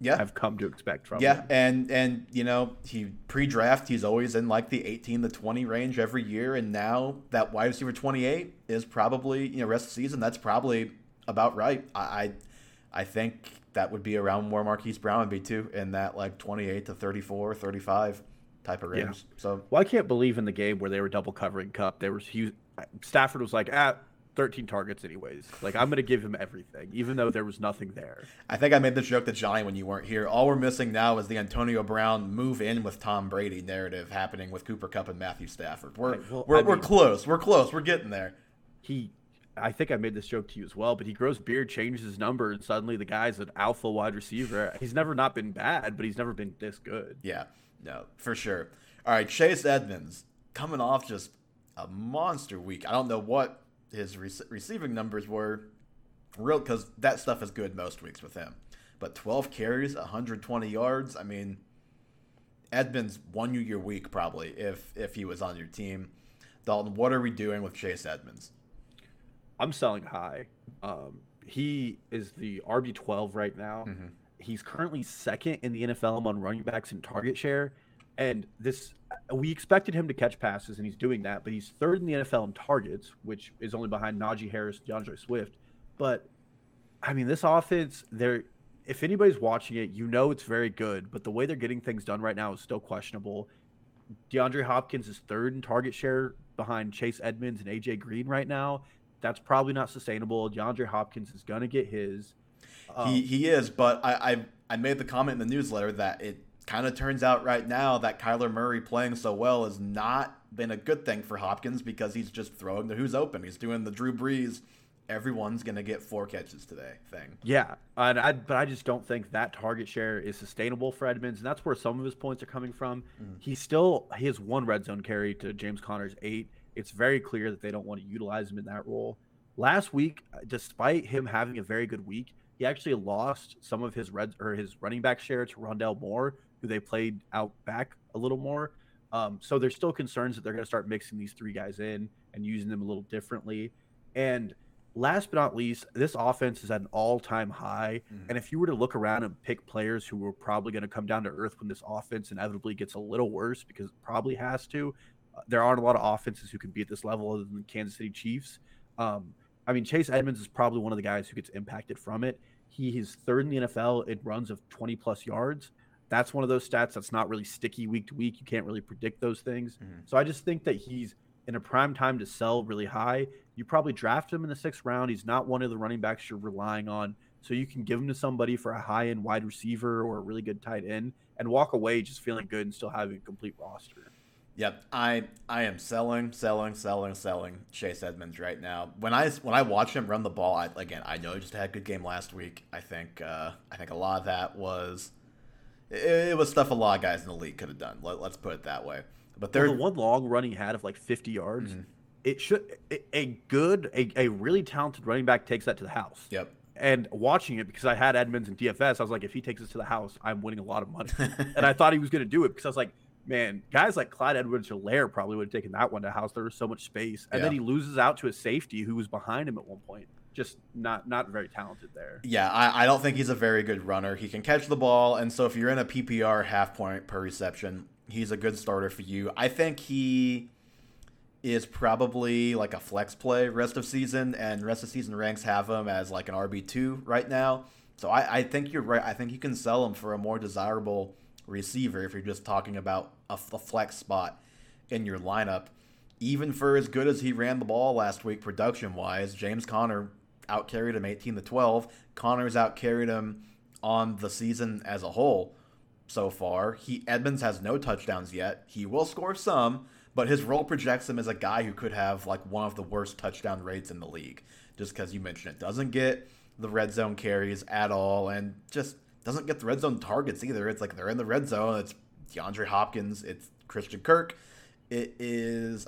yeah. have come to expect from yeah him. and and you know he pre-draft he's always in like the 18 to 20 range every year and now that wide receiver 28 is probably you know rest of the season that's probably about right i i, I think that would be around where marquise brown would be too in that like 28 to 34 35 type of range yeah. so well i can't believe in the game where they were double covering Kupp. there was he stafford was like ah 13 targets anyways. Like I'm gonna give him everything, even though there was nothing there. I think I made this joke to Johnny when you weren't here. All we're missing now is the Antonio Brown move in with Tom Brady narrative happening with Cooper Kupp and Matthew Stafford. We're well, we're, we're close. We're close. We're getting there. He I think I made this joke to you as well, but he grows beard, changes his number, and suddenly the guy's an alpha wide receiver. He's never not been bad, but he's never been this good. Yeah, no, for sure. All right, Chase Edmonds coming off just a monster week. I don't know what his re- receiving numbers were real because that stuff is good most weeks with him. But 12 carries, 120 yards. I mean, Edmonds won you your week probably if if he was on your team. Dalton, what are we doing with Chase Edmonds? I'm selling high. Um, he is the RB 12 right now. Mm-hmm. He's currently second in the NFL among running backs in target share. And this, we expected him to catch passes, and he's doing that. But he's third in the NFL in targets, which is only behind Najee Harris, D'Andre Swift. But I mean, this offense, they're if anybody's watching it, you know it's very good. But the way they're getting things done right now is still questionable. DeAndre Hopkins is third in target share behind Chase Edmonds and AJ Green right now. That's probably not sustainable. DeAndre Hopkins is gonna get his. Um, he he is, but I, I I made the comment in the newsletter that it kind of turns out right now that Kyler Murray playing so well has not been a good thing for Hopkins because he's just throwing the who's open. He's doing the Drew Brees. Everyone's gonna get four catches today thing. Yeah, and I, but I just don't think that target share is sustainable for Edmonds, and that's where some of his points are coming from. Mm-hmm. He still he has one red zone carry to James Conner's eight. It's very clear that they don't want to utilize him in that role. Last week, despite him having a very good week, he actually lost some of his red or his running back share to Rondale Moore, who they played out back a little more. Um, so there's still concerns that they're going to start mixing these three guys in and using them a little differently. And last but not least, this offense is at an all-time high. Mm-hmm. And if you were to look around and pick players who are probably going to come down to earth when this offense inevitably gets a little worse, because it probably has to, uh, there aren't a lot of offenses who can be at this level other than the Kansas City Chiefs. Um, I mean, Chase Edmonds is probably one of the guys who gets impacted from it He is third in the NFL in runs of 20 plus yards. That's one of those stats that's not really sticky week to week. You can't really predict those things. Mm-hmm. So I just think that he's in a prime time to sell really high. You probably draft him in the sixth round. He's not one of the running backs you're relying on. So you can give him to somebody for a high end wide receiver or a really good tight end and walk away just feeling good and still having a complete roster. Yep, I I am selling, selling, selling, selling Chase Edmonds right now. When I when I watch him run the ball, I, again I know he just had a good game last week. I think uh, I think a lot of that was it, it, was stuff a lot of guys in the league could have done. Let, us put it that way. But there, well, the one long run he had of like 50 yards, mm-hmm. it should a good a, a really talented running back takes that to the house. Yep. And watching it because I had Edmonds and DFS, I was like, if he takes us to the house, I'm winning a lot of money. (laughs) and I thought he was going to do it because I was like man, guys like Clyde Edwards-Helaire probably would have taken that one to house. There was so much space. And yeah. then he loses out to a safety who was behind him at one point. Just not not very talented there. Yeah, I, I don't think he's a very good runner. He can catch the ball, and so if you're in a PPR half point per reception, he's a good starter for you. I think he is probably like a flex play rest of season, and rest of season ranks have him as like an RB two right now. So I, I think you're right. I think you can sell him for a more desirable receiver if you're just talking about a, a flex spot in your lineup. Even for as good as he ran the ball last week, production wise, James Conner outcarried him 18 to 12. Conner's outcarried him on the season as a whole so far. He Edmonds has no touchdowns yet. He will score some, but his role projects him as a guy who could have like one of the worst touchdown rates in the league. Just because you mentioned it doesn't get the red zone carries at all, and just doesn't get the red zone targets either. It's like they're in the red zone. It's DeAndre Hopkins. It's Christian Kirk. It is,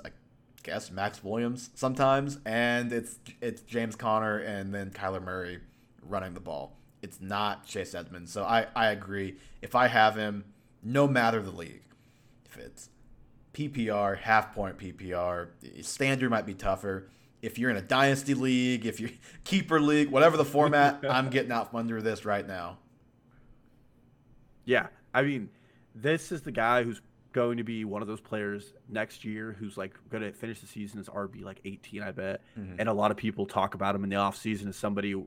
guess, Maxx Williams sometimes, and it's it's James Conner and then Kyler Murray running the ball. It's not Chase Edmonds. So I, I agree. If I have him, no matter the league, if it's PPR, half point PPR, standard might be tougher. If you're in a dynasty league, if you're (laughs) keeper league, whatever the format, (laughs) I'm getting out from under this right now. Yeah, I mean, this is the guy who's going to be one of those players next year who's like going to finish the season as RB like 18, I bet. Mm-hmm. And a lot of people talk about him in the offseason as somebody.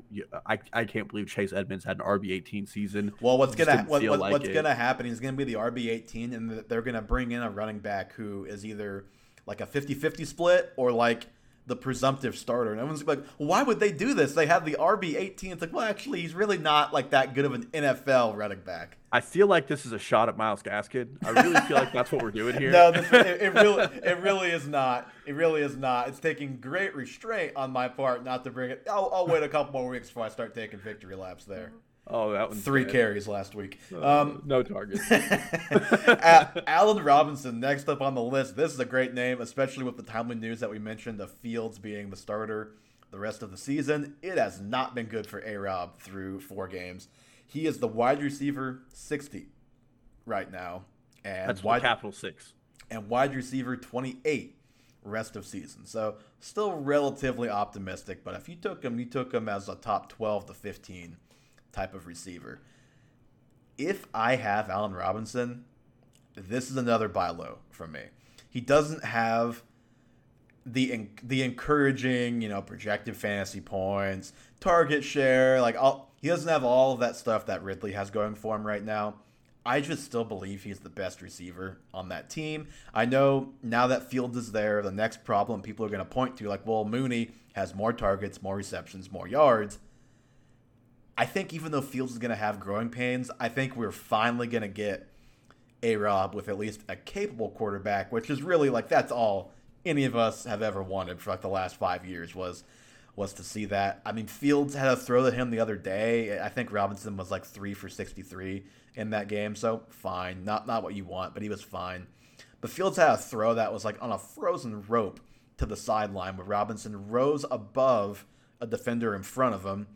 I, I can't believe Chase Edmonds had an RB 18 season. Well, what's gonna what, what, like what's gonna happen He's going to be the RB 18, and they're going to bring in a running back who is either like a 50-50 split or like the presumptive starter. And everyone's like, why would they do this? They have the RB 18. It's like, well, actually, he's really not like that good of an NFL running back. I feel like this is a shot at Myles Gaskin. I really feel like that's what we're doing here. (laughs) No, this, it, it, really, it really is not. It really is not. It's taking great restraint on my part not to bring it. I'll, I'll wait a couple more weeks before I start taking victory laps there. Oh, that one. three carries last week. Uh, um, no targets. (laughs) Allen Robinson next up on the list. This is a great name, especially with the timely news that we mentioned of Fields being the starter the rest of the season. It has not been good for A Rob through four games. He is the wide receiver 60 right now. And That's wide, capital six. And wide receiver 28 rest of season. So still relatively optimistic, but if you took him, you took him as a top 12 to 15 type of receiver. If I have Allen Robinson, this is another buy low from me. He doesn't have the the encouraging, you know, projected fantasy points, target share, like all he doesn't have all of that stuff that Ridley has going for him right now. I just still believe he's the best receiver on that team. I know now that Fields is there, the next problem people are going to point to, like, well, Mooney has more targets, more receptions, more yards. I think even though Fields is going to have growing pains, I think we're finally going to get a Rob with at least a capable quarterback, which is really like that's all any of us have ever wanted for like the last five years was was to see that. I mean, Fields had a throw to him the other day. I think Robinson was like three for sixty three in that game, so fine. Not not what you want, but he was fine. But Fields had a throw that was like on a frozen rope to the sideline where Robinson rose above a defender in front of him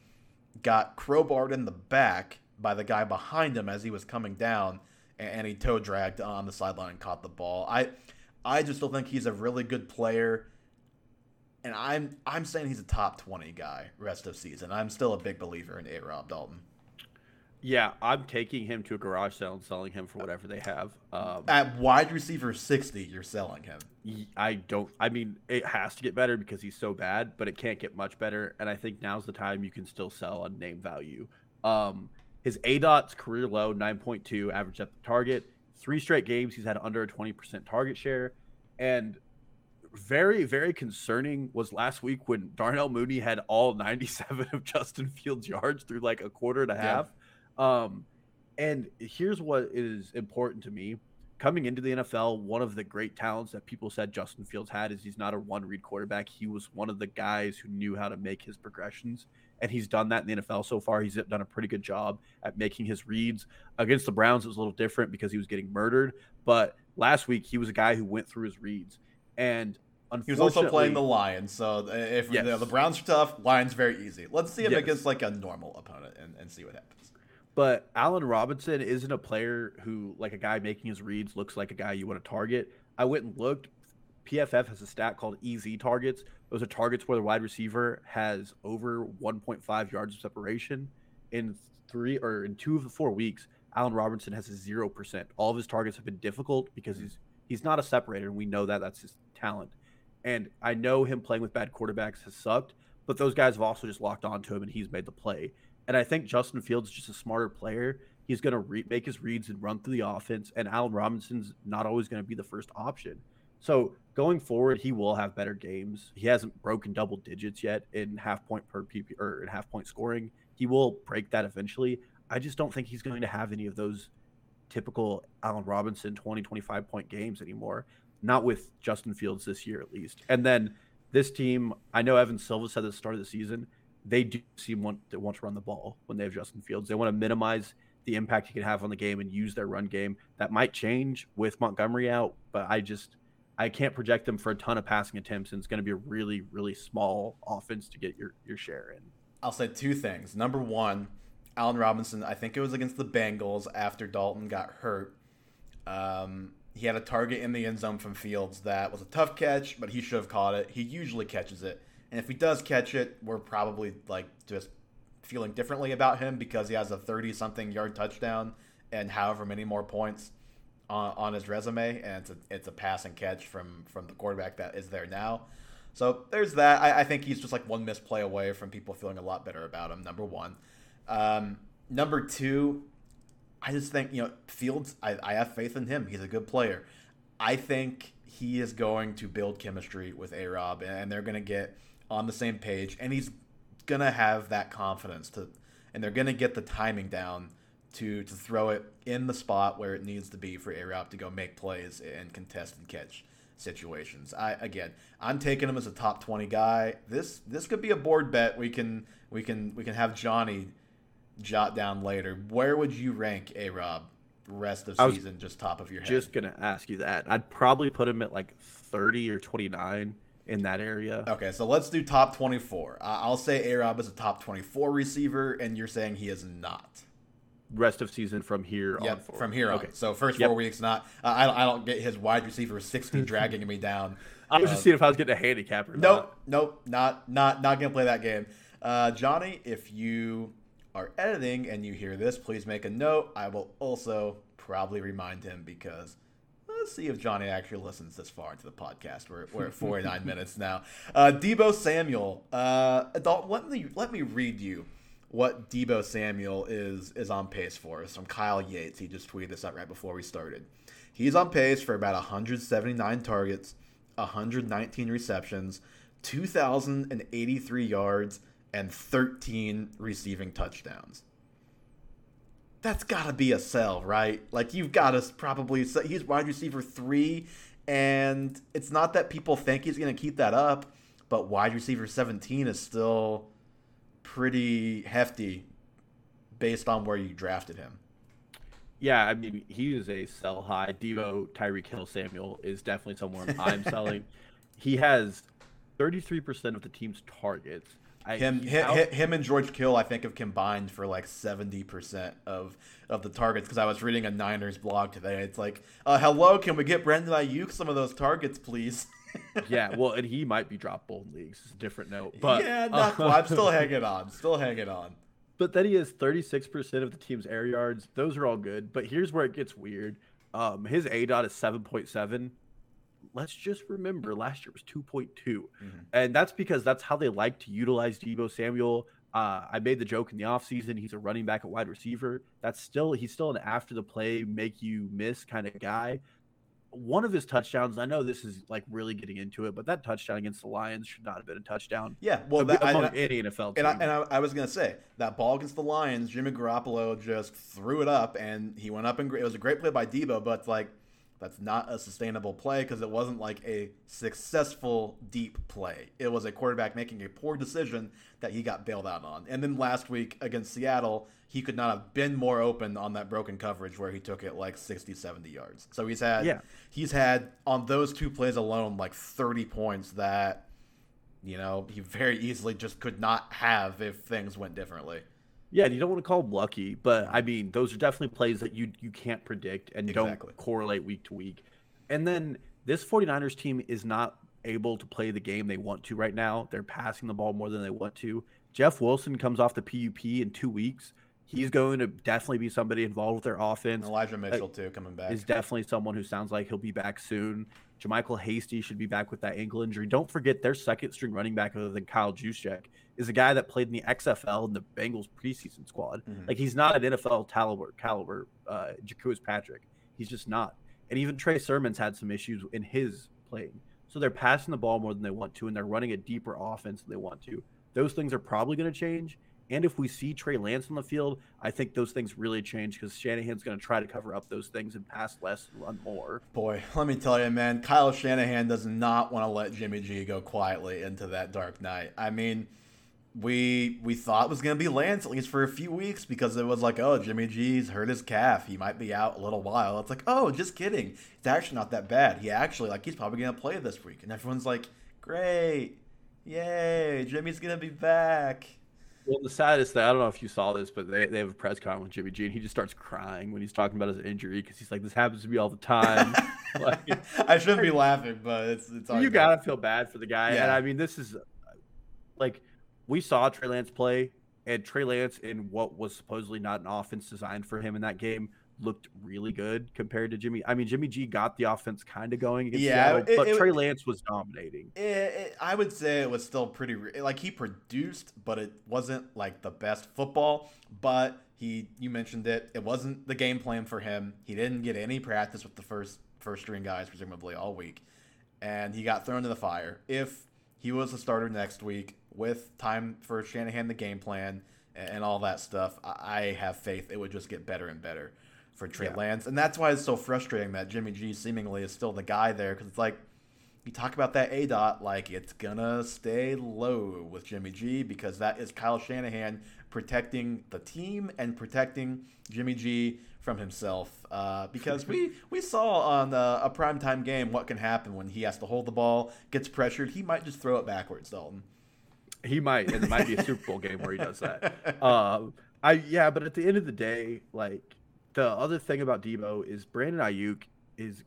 got crowbarred in the back by the guy behind him as he was coming down, and he toe dragged on the sideline and caught the ball. I I just still think he's a really good player, and I'm I'm saying he's a top twenty guy rest of season. I'm still a big believer in A. Rob Dalton. Yeah, I'm taking him to a garage sale and selling him for whatever they have. Um, At wide receiver 60, you're selling him. I don't. I mean, it has to get better because he's so bad, but it can't get much better. And I think now's the time you can still sell on name value Um, his aDOT's career low, 9.2 average depth of target. Three straight games, he's had under a 20% target share. And very, very concerning was last week when Darnell Mooney had all 97 (laughs) of Justin Fields' yards through like a quarter and a half. Yeah. Um, and here's what is important to me coming into the NFL, one of the great talents that people said Justin Fields had is he's not a one read quarterback. He was one of the guys who knew how to make his progressions, and he's done that in the NFL so far. He's done a pretty good job at making his reads. Against the Browns, it was a little different because he was getting murdered, but last week he was a guy who went through his reads. And he was also playing the Lions, so if yes. the, the, Browns are tough, Lions very easy. Let's see him yes. against like a normal opponent and, and see what happens. But Allen Robinson isn't a player who, like a guy making his reads, looks like a guy you want to target. I went and looked. PFF has a stat called EZ targets. Those are targets where the wide receiver has over 1.5 yards of separation. In three or in two of the four weeks, Allen Robinson has a zero percent. All of his targets have been difficult because hmm. he's he's not a separator, and we know that that's his talent. And I know him playing with bad quarterbacks has sucked, but those guys have also just locked onto him, and he's made the play. And I think Justin Fields is just a smarter player. He's going to re- make his reads and run through the offense. And Allen Robinson's not always going to be the first option. So going forward, he will have better games. He hasn't broken double digits yet in half point per PP or in half point scoring. He will break that eventually. I just don't think he's going to have any of those typical Allen Robinson 20, 25 point games anymore. Not with Justin Fields this year, at least. And then this team, I know Evan Silva said at the start of the season, they do seem want to want to run the ball when they have Justin Fields. They want to minimize the impact he can have on the game and use their run game. That might change with Montgomery out, but I just I can't project them for a ton of passing attempts, and it's going to be a really really small offense to get your your share in. I'll say two things. Number one, Allen Robinson. I think it was against the Bengals after Dalton got hurt. Um, he had a target in the end zone from Fields that was a tough catch, but he should have caught it. He usually catches it. And if he does catch it, we're probably like just feeling differently about him because he has a 30 something yard touchdown and however many more points on, on his resume. And it's a, it's a pass and catch from, from the quarterback that is there now. So there's that. I, I think he's just like one misplay away from people feeling a lot better about him, number one. Um, number two, I just think, you know, Fields, I, I have faith in him. He's a good player. I think he is going to build chemistry with A Rob, and they're going to get on the same page, and he's gonna have that confidence to, and they're gonna get the timing down to to throw it in the spot where it needs to be for A to go make plays and contest and catch situations. I again, I'm taking him as a top 20 guy. This this could be a board bet. We can we can we can have Johnny jot down later. Where would you rank A Rob rest of season just top of your head? Just gonna ask you that. I'd probably put him at like 30 or 29 in that area. Okay, so let's do top 24. Uh, I'll say A Rob is a top 24 receiver, and you're saying he is not. Rest of season from here yep, on. Forward. from here okay. So first yep. four weeks, not. Uh, I, don't, I don't get his wide receiver 60 (laughs) dragging me down. I was uh, just seeing if I was getting a handicap or nope, not. Nope, not not not gonna play that game. Uh, Johnny, if you are editing and you hear this, please make a note. I will also probably remind him because Let's see if Johnny actually listens this far into the podcast. We're, we're at 49 (laughs) minutes now. Uh, Deebo Samuel. Uh, adult, let me let me read you what Deebo Samuel is is on pace for. It's from Kyle Yates. He just tweeted this out right before we started. He's on pace for about 179 targets, 119 receptions, 2,083 yards, and 13 receiving touchdowns that's got to be a sell, right? Like you've got to probably sell. he's wide receiver three, and it's not that people think he's going to keep that up, but wide receiver 17 is still pretty hefty based on where you drafted him. Yeah, I mean he is a sell high. Devo, Tyreek Hill Samuel is definitely someone I'm selling. (laughs) He has 33% of the team's targets I, him, him, him, and George Kittle, I think, have combined for like seventy percent of of the targets. Because I was reading a Niners blog today. It's like, uh, hello, can we get Brandon Aiyuk some of those targets, please? (laughs) yeah, well, and he might be dropped bold leagues. It's a different note, but yeah, not uh, I'm still (laughs) hanging on. Still hanging on. But then he has 36% of the team's air yards. Those are all good. But here's where it gets weird. Um, his aDOT is 7.7 let's just remember last year was 2.2. Mm-hmm. And that's because that's how they like to utilize Deebo Samuel. Uh, I made the joke in the offseason. He's a running back at wide receiver. That's still he's still an after the play make you miss kind of guy. One of his touchdowns, I know this is like really getting into it, but that touchdown against the Lions should not have been a touchdown. Yeah, well, that, among I, any NFL and, I, team. and I, I was gonna say that ball against the Lions, Jimmy Garoppolo just threw it up, and he went up and it was a great play by Deebo, but like that's not a sustainable play because it wasn't like a successful deep play. It was a quarterback making a poor decision that he got bailed out on. And then last week against Seattle, he could not have been more open on that broken coverage where he took it like 60, 70 yards. So he's had Yeah. he's had on those two plays alone like 30 points that you know, he very easily just could not have if things went differently. Yeah, and you don't want to call them lucky, but I mean, those are definitely plays that you you can't predict and Exactly. don't correlate week to week. And then this 49ers team is not able to play the game they want to right now. They're passing the ball more than they want to. Jeff Wilson comes off the PUP in 2 weeks. He's going to definitely be somebody involved with their offense. Elijah uh, Mitchell too coming back. Is definitely someone who sounds like he'll be back soon. JaMycal Hasty should be back with that ankle injury. Don't forget their second string running back other than Kyle Juszczyk is a guy that played in the XFL in the Bengals preseason squad. Mhm. Like he's not an NFL caliber caliber uh Jacques Patrick. He's just not. And even Trey Sermon's had some issues in his playing. So they're passing the ball more than they want to, and they're running a deeper offense than they want to. Those things are probably going to change. And if we see Trey Lance on the field, I think those things really change because Shanahan's going to try to cover up those things and pass less and run more. Boy, let me tell you, man, Kyle Shanahan does not want to let Jimmy G go quietly into that dark night. I mean, we we thought it was going to be Lance at least for a few weeks because it was like, oh, Jimmy G's hurt his calf. He might be out a little while. It's like, oh, just kidding. It's actually not that bad. He actually like he's probably going to play this week, and everyone's like, great, yay, Jimmy's going to be back. Well, the saddest thing, I don't know if you saw this, but they, they have a press conference with Jimmy G, and he just starts crying when he's talking about his injury because he's like, this happens to me all the time. (laughs) like, I shouldn't be laughing, but it's it's you gotta feel bad for the guy. And I mean, this is like we saw Trey Lance play, and Trey Lance in what was supposedly not an offense designed for him in that game looked really good compared to Jimmy. I mean, Jimmy G got the offense kind of going against Yeah, Seattle, it- but it- Trey Lance was dominating. It, it, I would say it was still pretty like he produced, but it wasn't like the best football. But he, you mentioned it, it wasn't the game plan for him. He didn't get any practice with the first first string guys, presumably all week, and he got thrown to the fire. If he was a starter next week with time for Shanahan the game plan and, all that stuff, I have faith it would just get better and better for Trey Yeah. Lance, and that's why it's so frustrating that Jimmy G seemingly is still the guy there because it's like you talk about that aDOT like it's gonna stay low with Jimmy G because that is Kyle Shanahan protecting the team and protecting Jimmy G from himself. Uh, because we (laughs) we saw on uh, a primetime game what can happen when he has to hold the ball, gets pressured, he might just throw it backwards, Dalton. He might, and it might be a Super Bowl game where he does that. Um, (laughs) I yeah, but at the end of the day, like the other thing about Deebo is Brandon Aiyuk is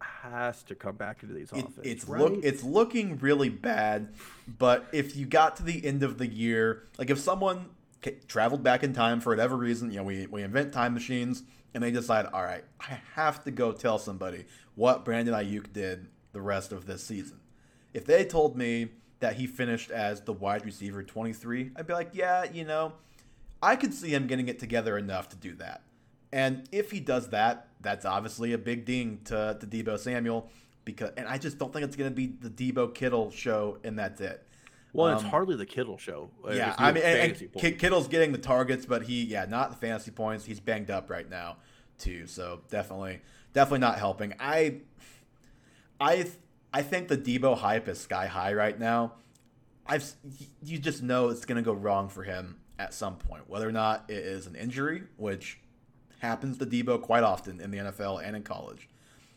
has to come back into these It- offense. it's right? look it's looking really bad, but if you got to the end of the year, like if someone traveled back in time for whatever reason, you know, we we invent time machines and they decide, all right, I have to go tell somebody what Brandon Aiyuk did the rest of this season. If they told me that he finished as the wide receiver 23, I'd be like, yeah, you know, I could see him getting it together enough to do that. And if he does that, that's obviously a big ding to, to Deebo Samuel. Because and I just don't think it's going to be the Deebo Kittle show, and that's it. well, it's um, hardly the Kittle show. uh, Yeah, I mean, and, and. Kittle's getting the targets, but he, yeah, not the fantasy points. He's banged up right now, too. So definitely, definitely not helping. I, I, I think the Deebo hype is sky high right now. I've, you just know it's going to go wrong for him at some point, whether or not it is an injury, which happens to Deebo quite often in the NFL and in college.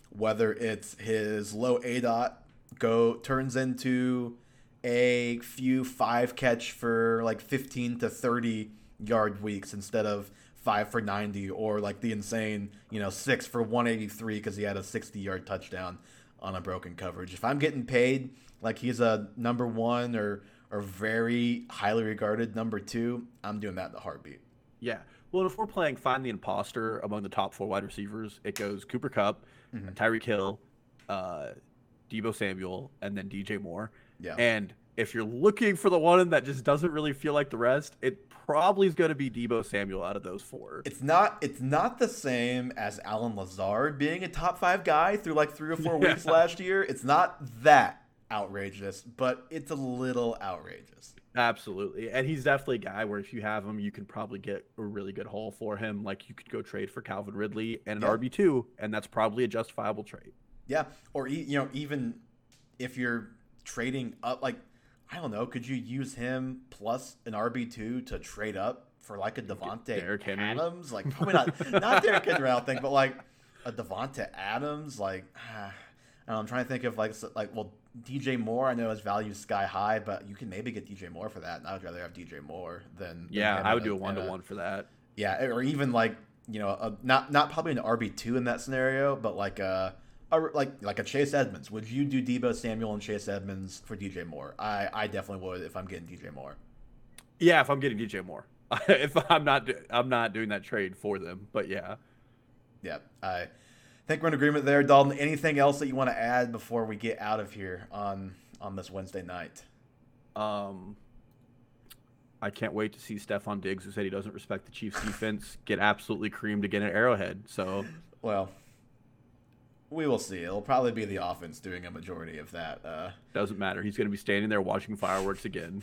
Whether it's his low aDOT go turns into a few five catch for like 15 to 30 yard weeks instead of five for 90 or like the insane, you know, six for 183 because he had a 60 yard touchdown on a broken coverage. If I'm getting paid like he's a number one or or very highly regarded number two, I'm doing that in a heartbeat. Yeah. Well, if we're playing find the imposter among the top four wide receivers, it goes Cooper Kupp, Mhm. Tyreek Hill, uh, Deebo Samuel, and then DJ Moore. Yeah. And if you're looking for the one that just doesn't really feel like the rest, it probably is going to be Deebo Samuel out of those four. It's not it's not the same as Allen Lazard being a top five guy through like three or four (laughs) yeah. weeks last year. It's not that outrageous, but it's a little outrageous. Absolutely. And he's definitely a guy where if you have him, you can probably get a really good haul for him. Like you could go trade for Calvin Ridley and an yeah. RB2, and that's probably a justifiable trade. Yeah. Or, you know, even if you're trading up, like, I don't know, could you use him plus an RB2 to trade up for like a Davante Adams? Like, probably not, (laughs) not Derrick Henry, I think, but like a Davante Adams, like, (sighs) ah, know, I'm trying to think of like like well DJ Moore. I know his value is sky high, but you can maybe get DJ Moore for that. And I would rather have DJ Moore than, yeah. I would do a one to one for that. Yeah, or even like you know a, not not probably an RB two in that scenario, but like a, a like like a Chase Edmonds. Would you do Deebo Samuel and Chase Edmonds for DJ Moore? I I definitely would if I'm getting DJ Moore. Yeah, if I'm getting DJ Moore. (laughs) if I'm not I'm not doing that trade for them, but yeah. Yeah, I think we're in agreement there, Dalton. Anything else that you want to add before we get out of here on on this Wednesday night? Um, I can't wait to see Stefon Diggs, who said he doesn't respect the Chiefs' defense, get absolutely creamed again at Arrowhead. So, well, we will see. It'll probably be the offense doing a majority of that. Uh, doesn't matter. He's going to be standing there watching fireworks again.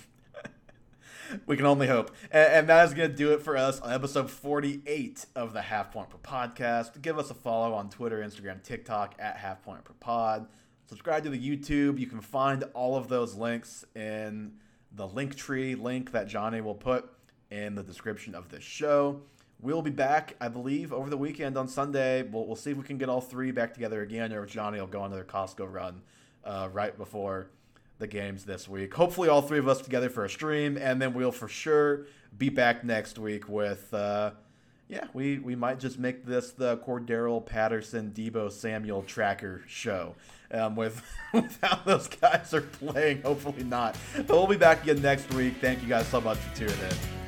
We can only hope. And, and that is going to do it for us on episode 48 of the Half Point Per Podcast. Give us a follow on Twitter, Instagram, TikTok at Half Point Per Pod. Subscribe to the YouTube. You can find all of those links in the link tree link that Johnny will put in the description of this show. We'll be back, I believe, over the weekend on Sunday. We'll, we'll see if we can get all three back together again, or if Johnny will go on another Costco run uh, right before the games this week. Hopefully, all three of us together for a stream, and then we'll for sure be back next week with. Uh, yeah, we, we might just make this the Cordarrelle Patterson Deebo Samuel tracker show. Um, (laughs) with how those guys are playing, hopefully not. But we'll be back again next week. Thank you guys so much for tuning in.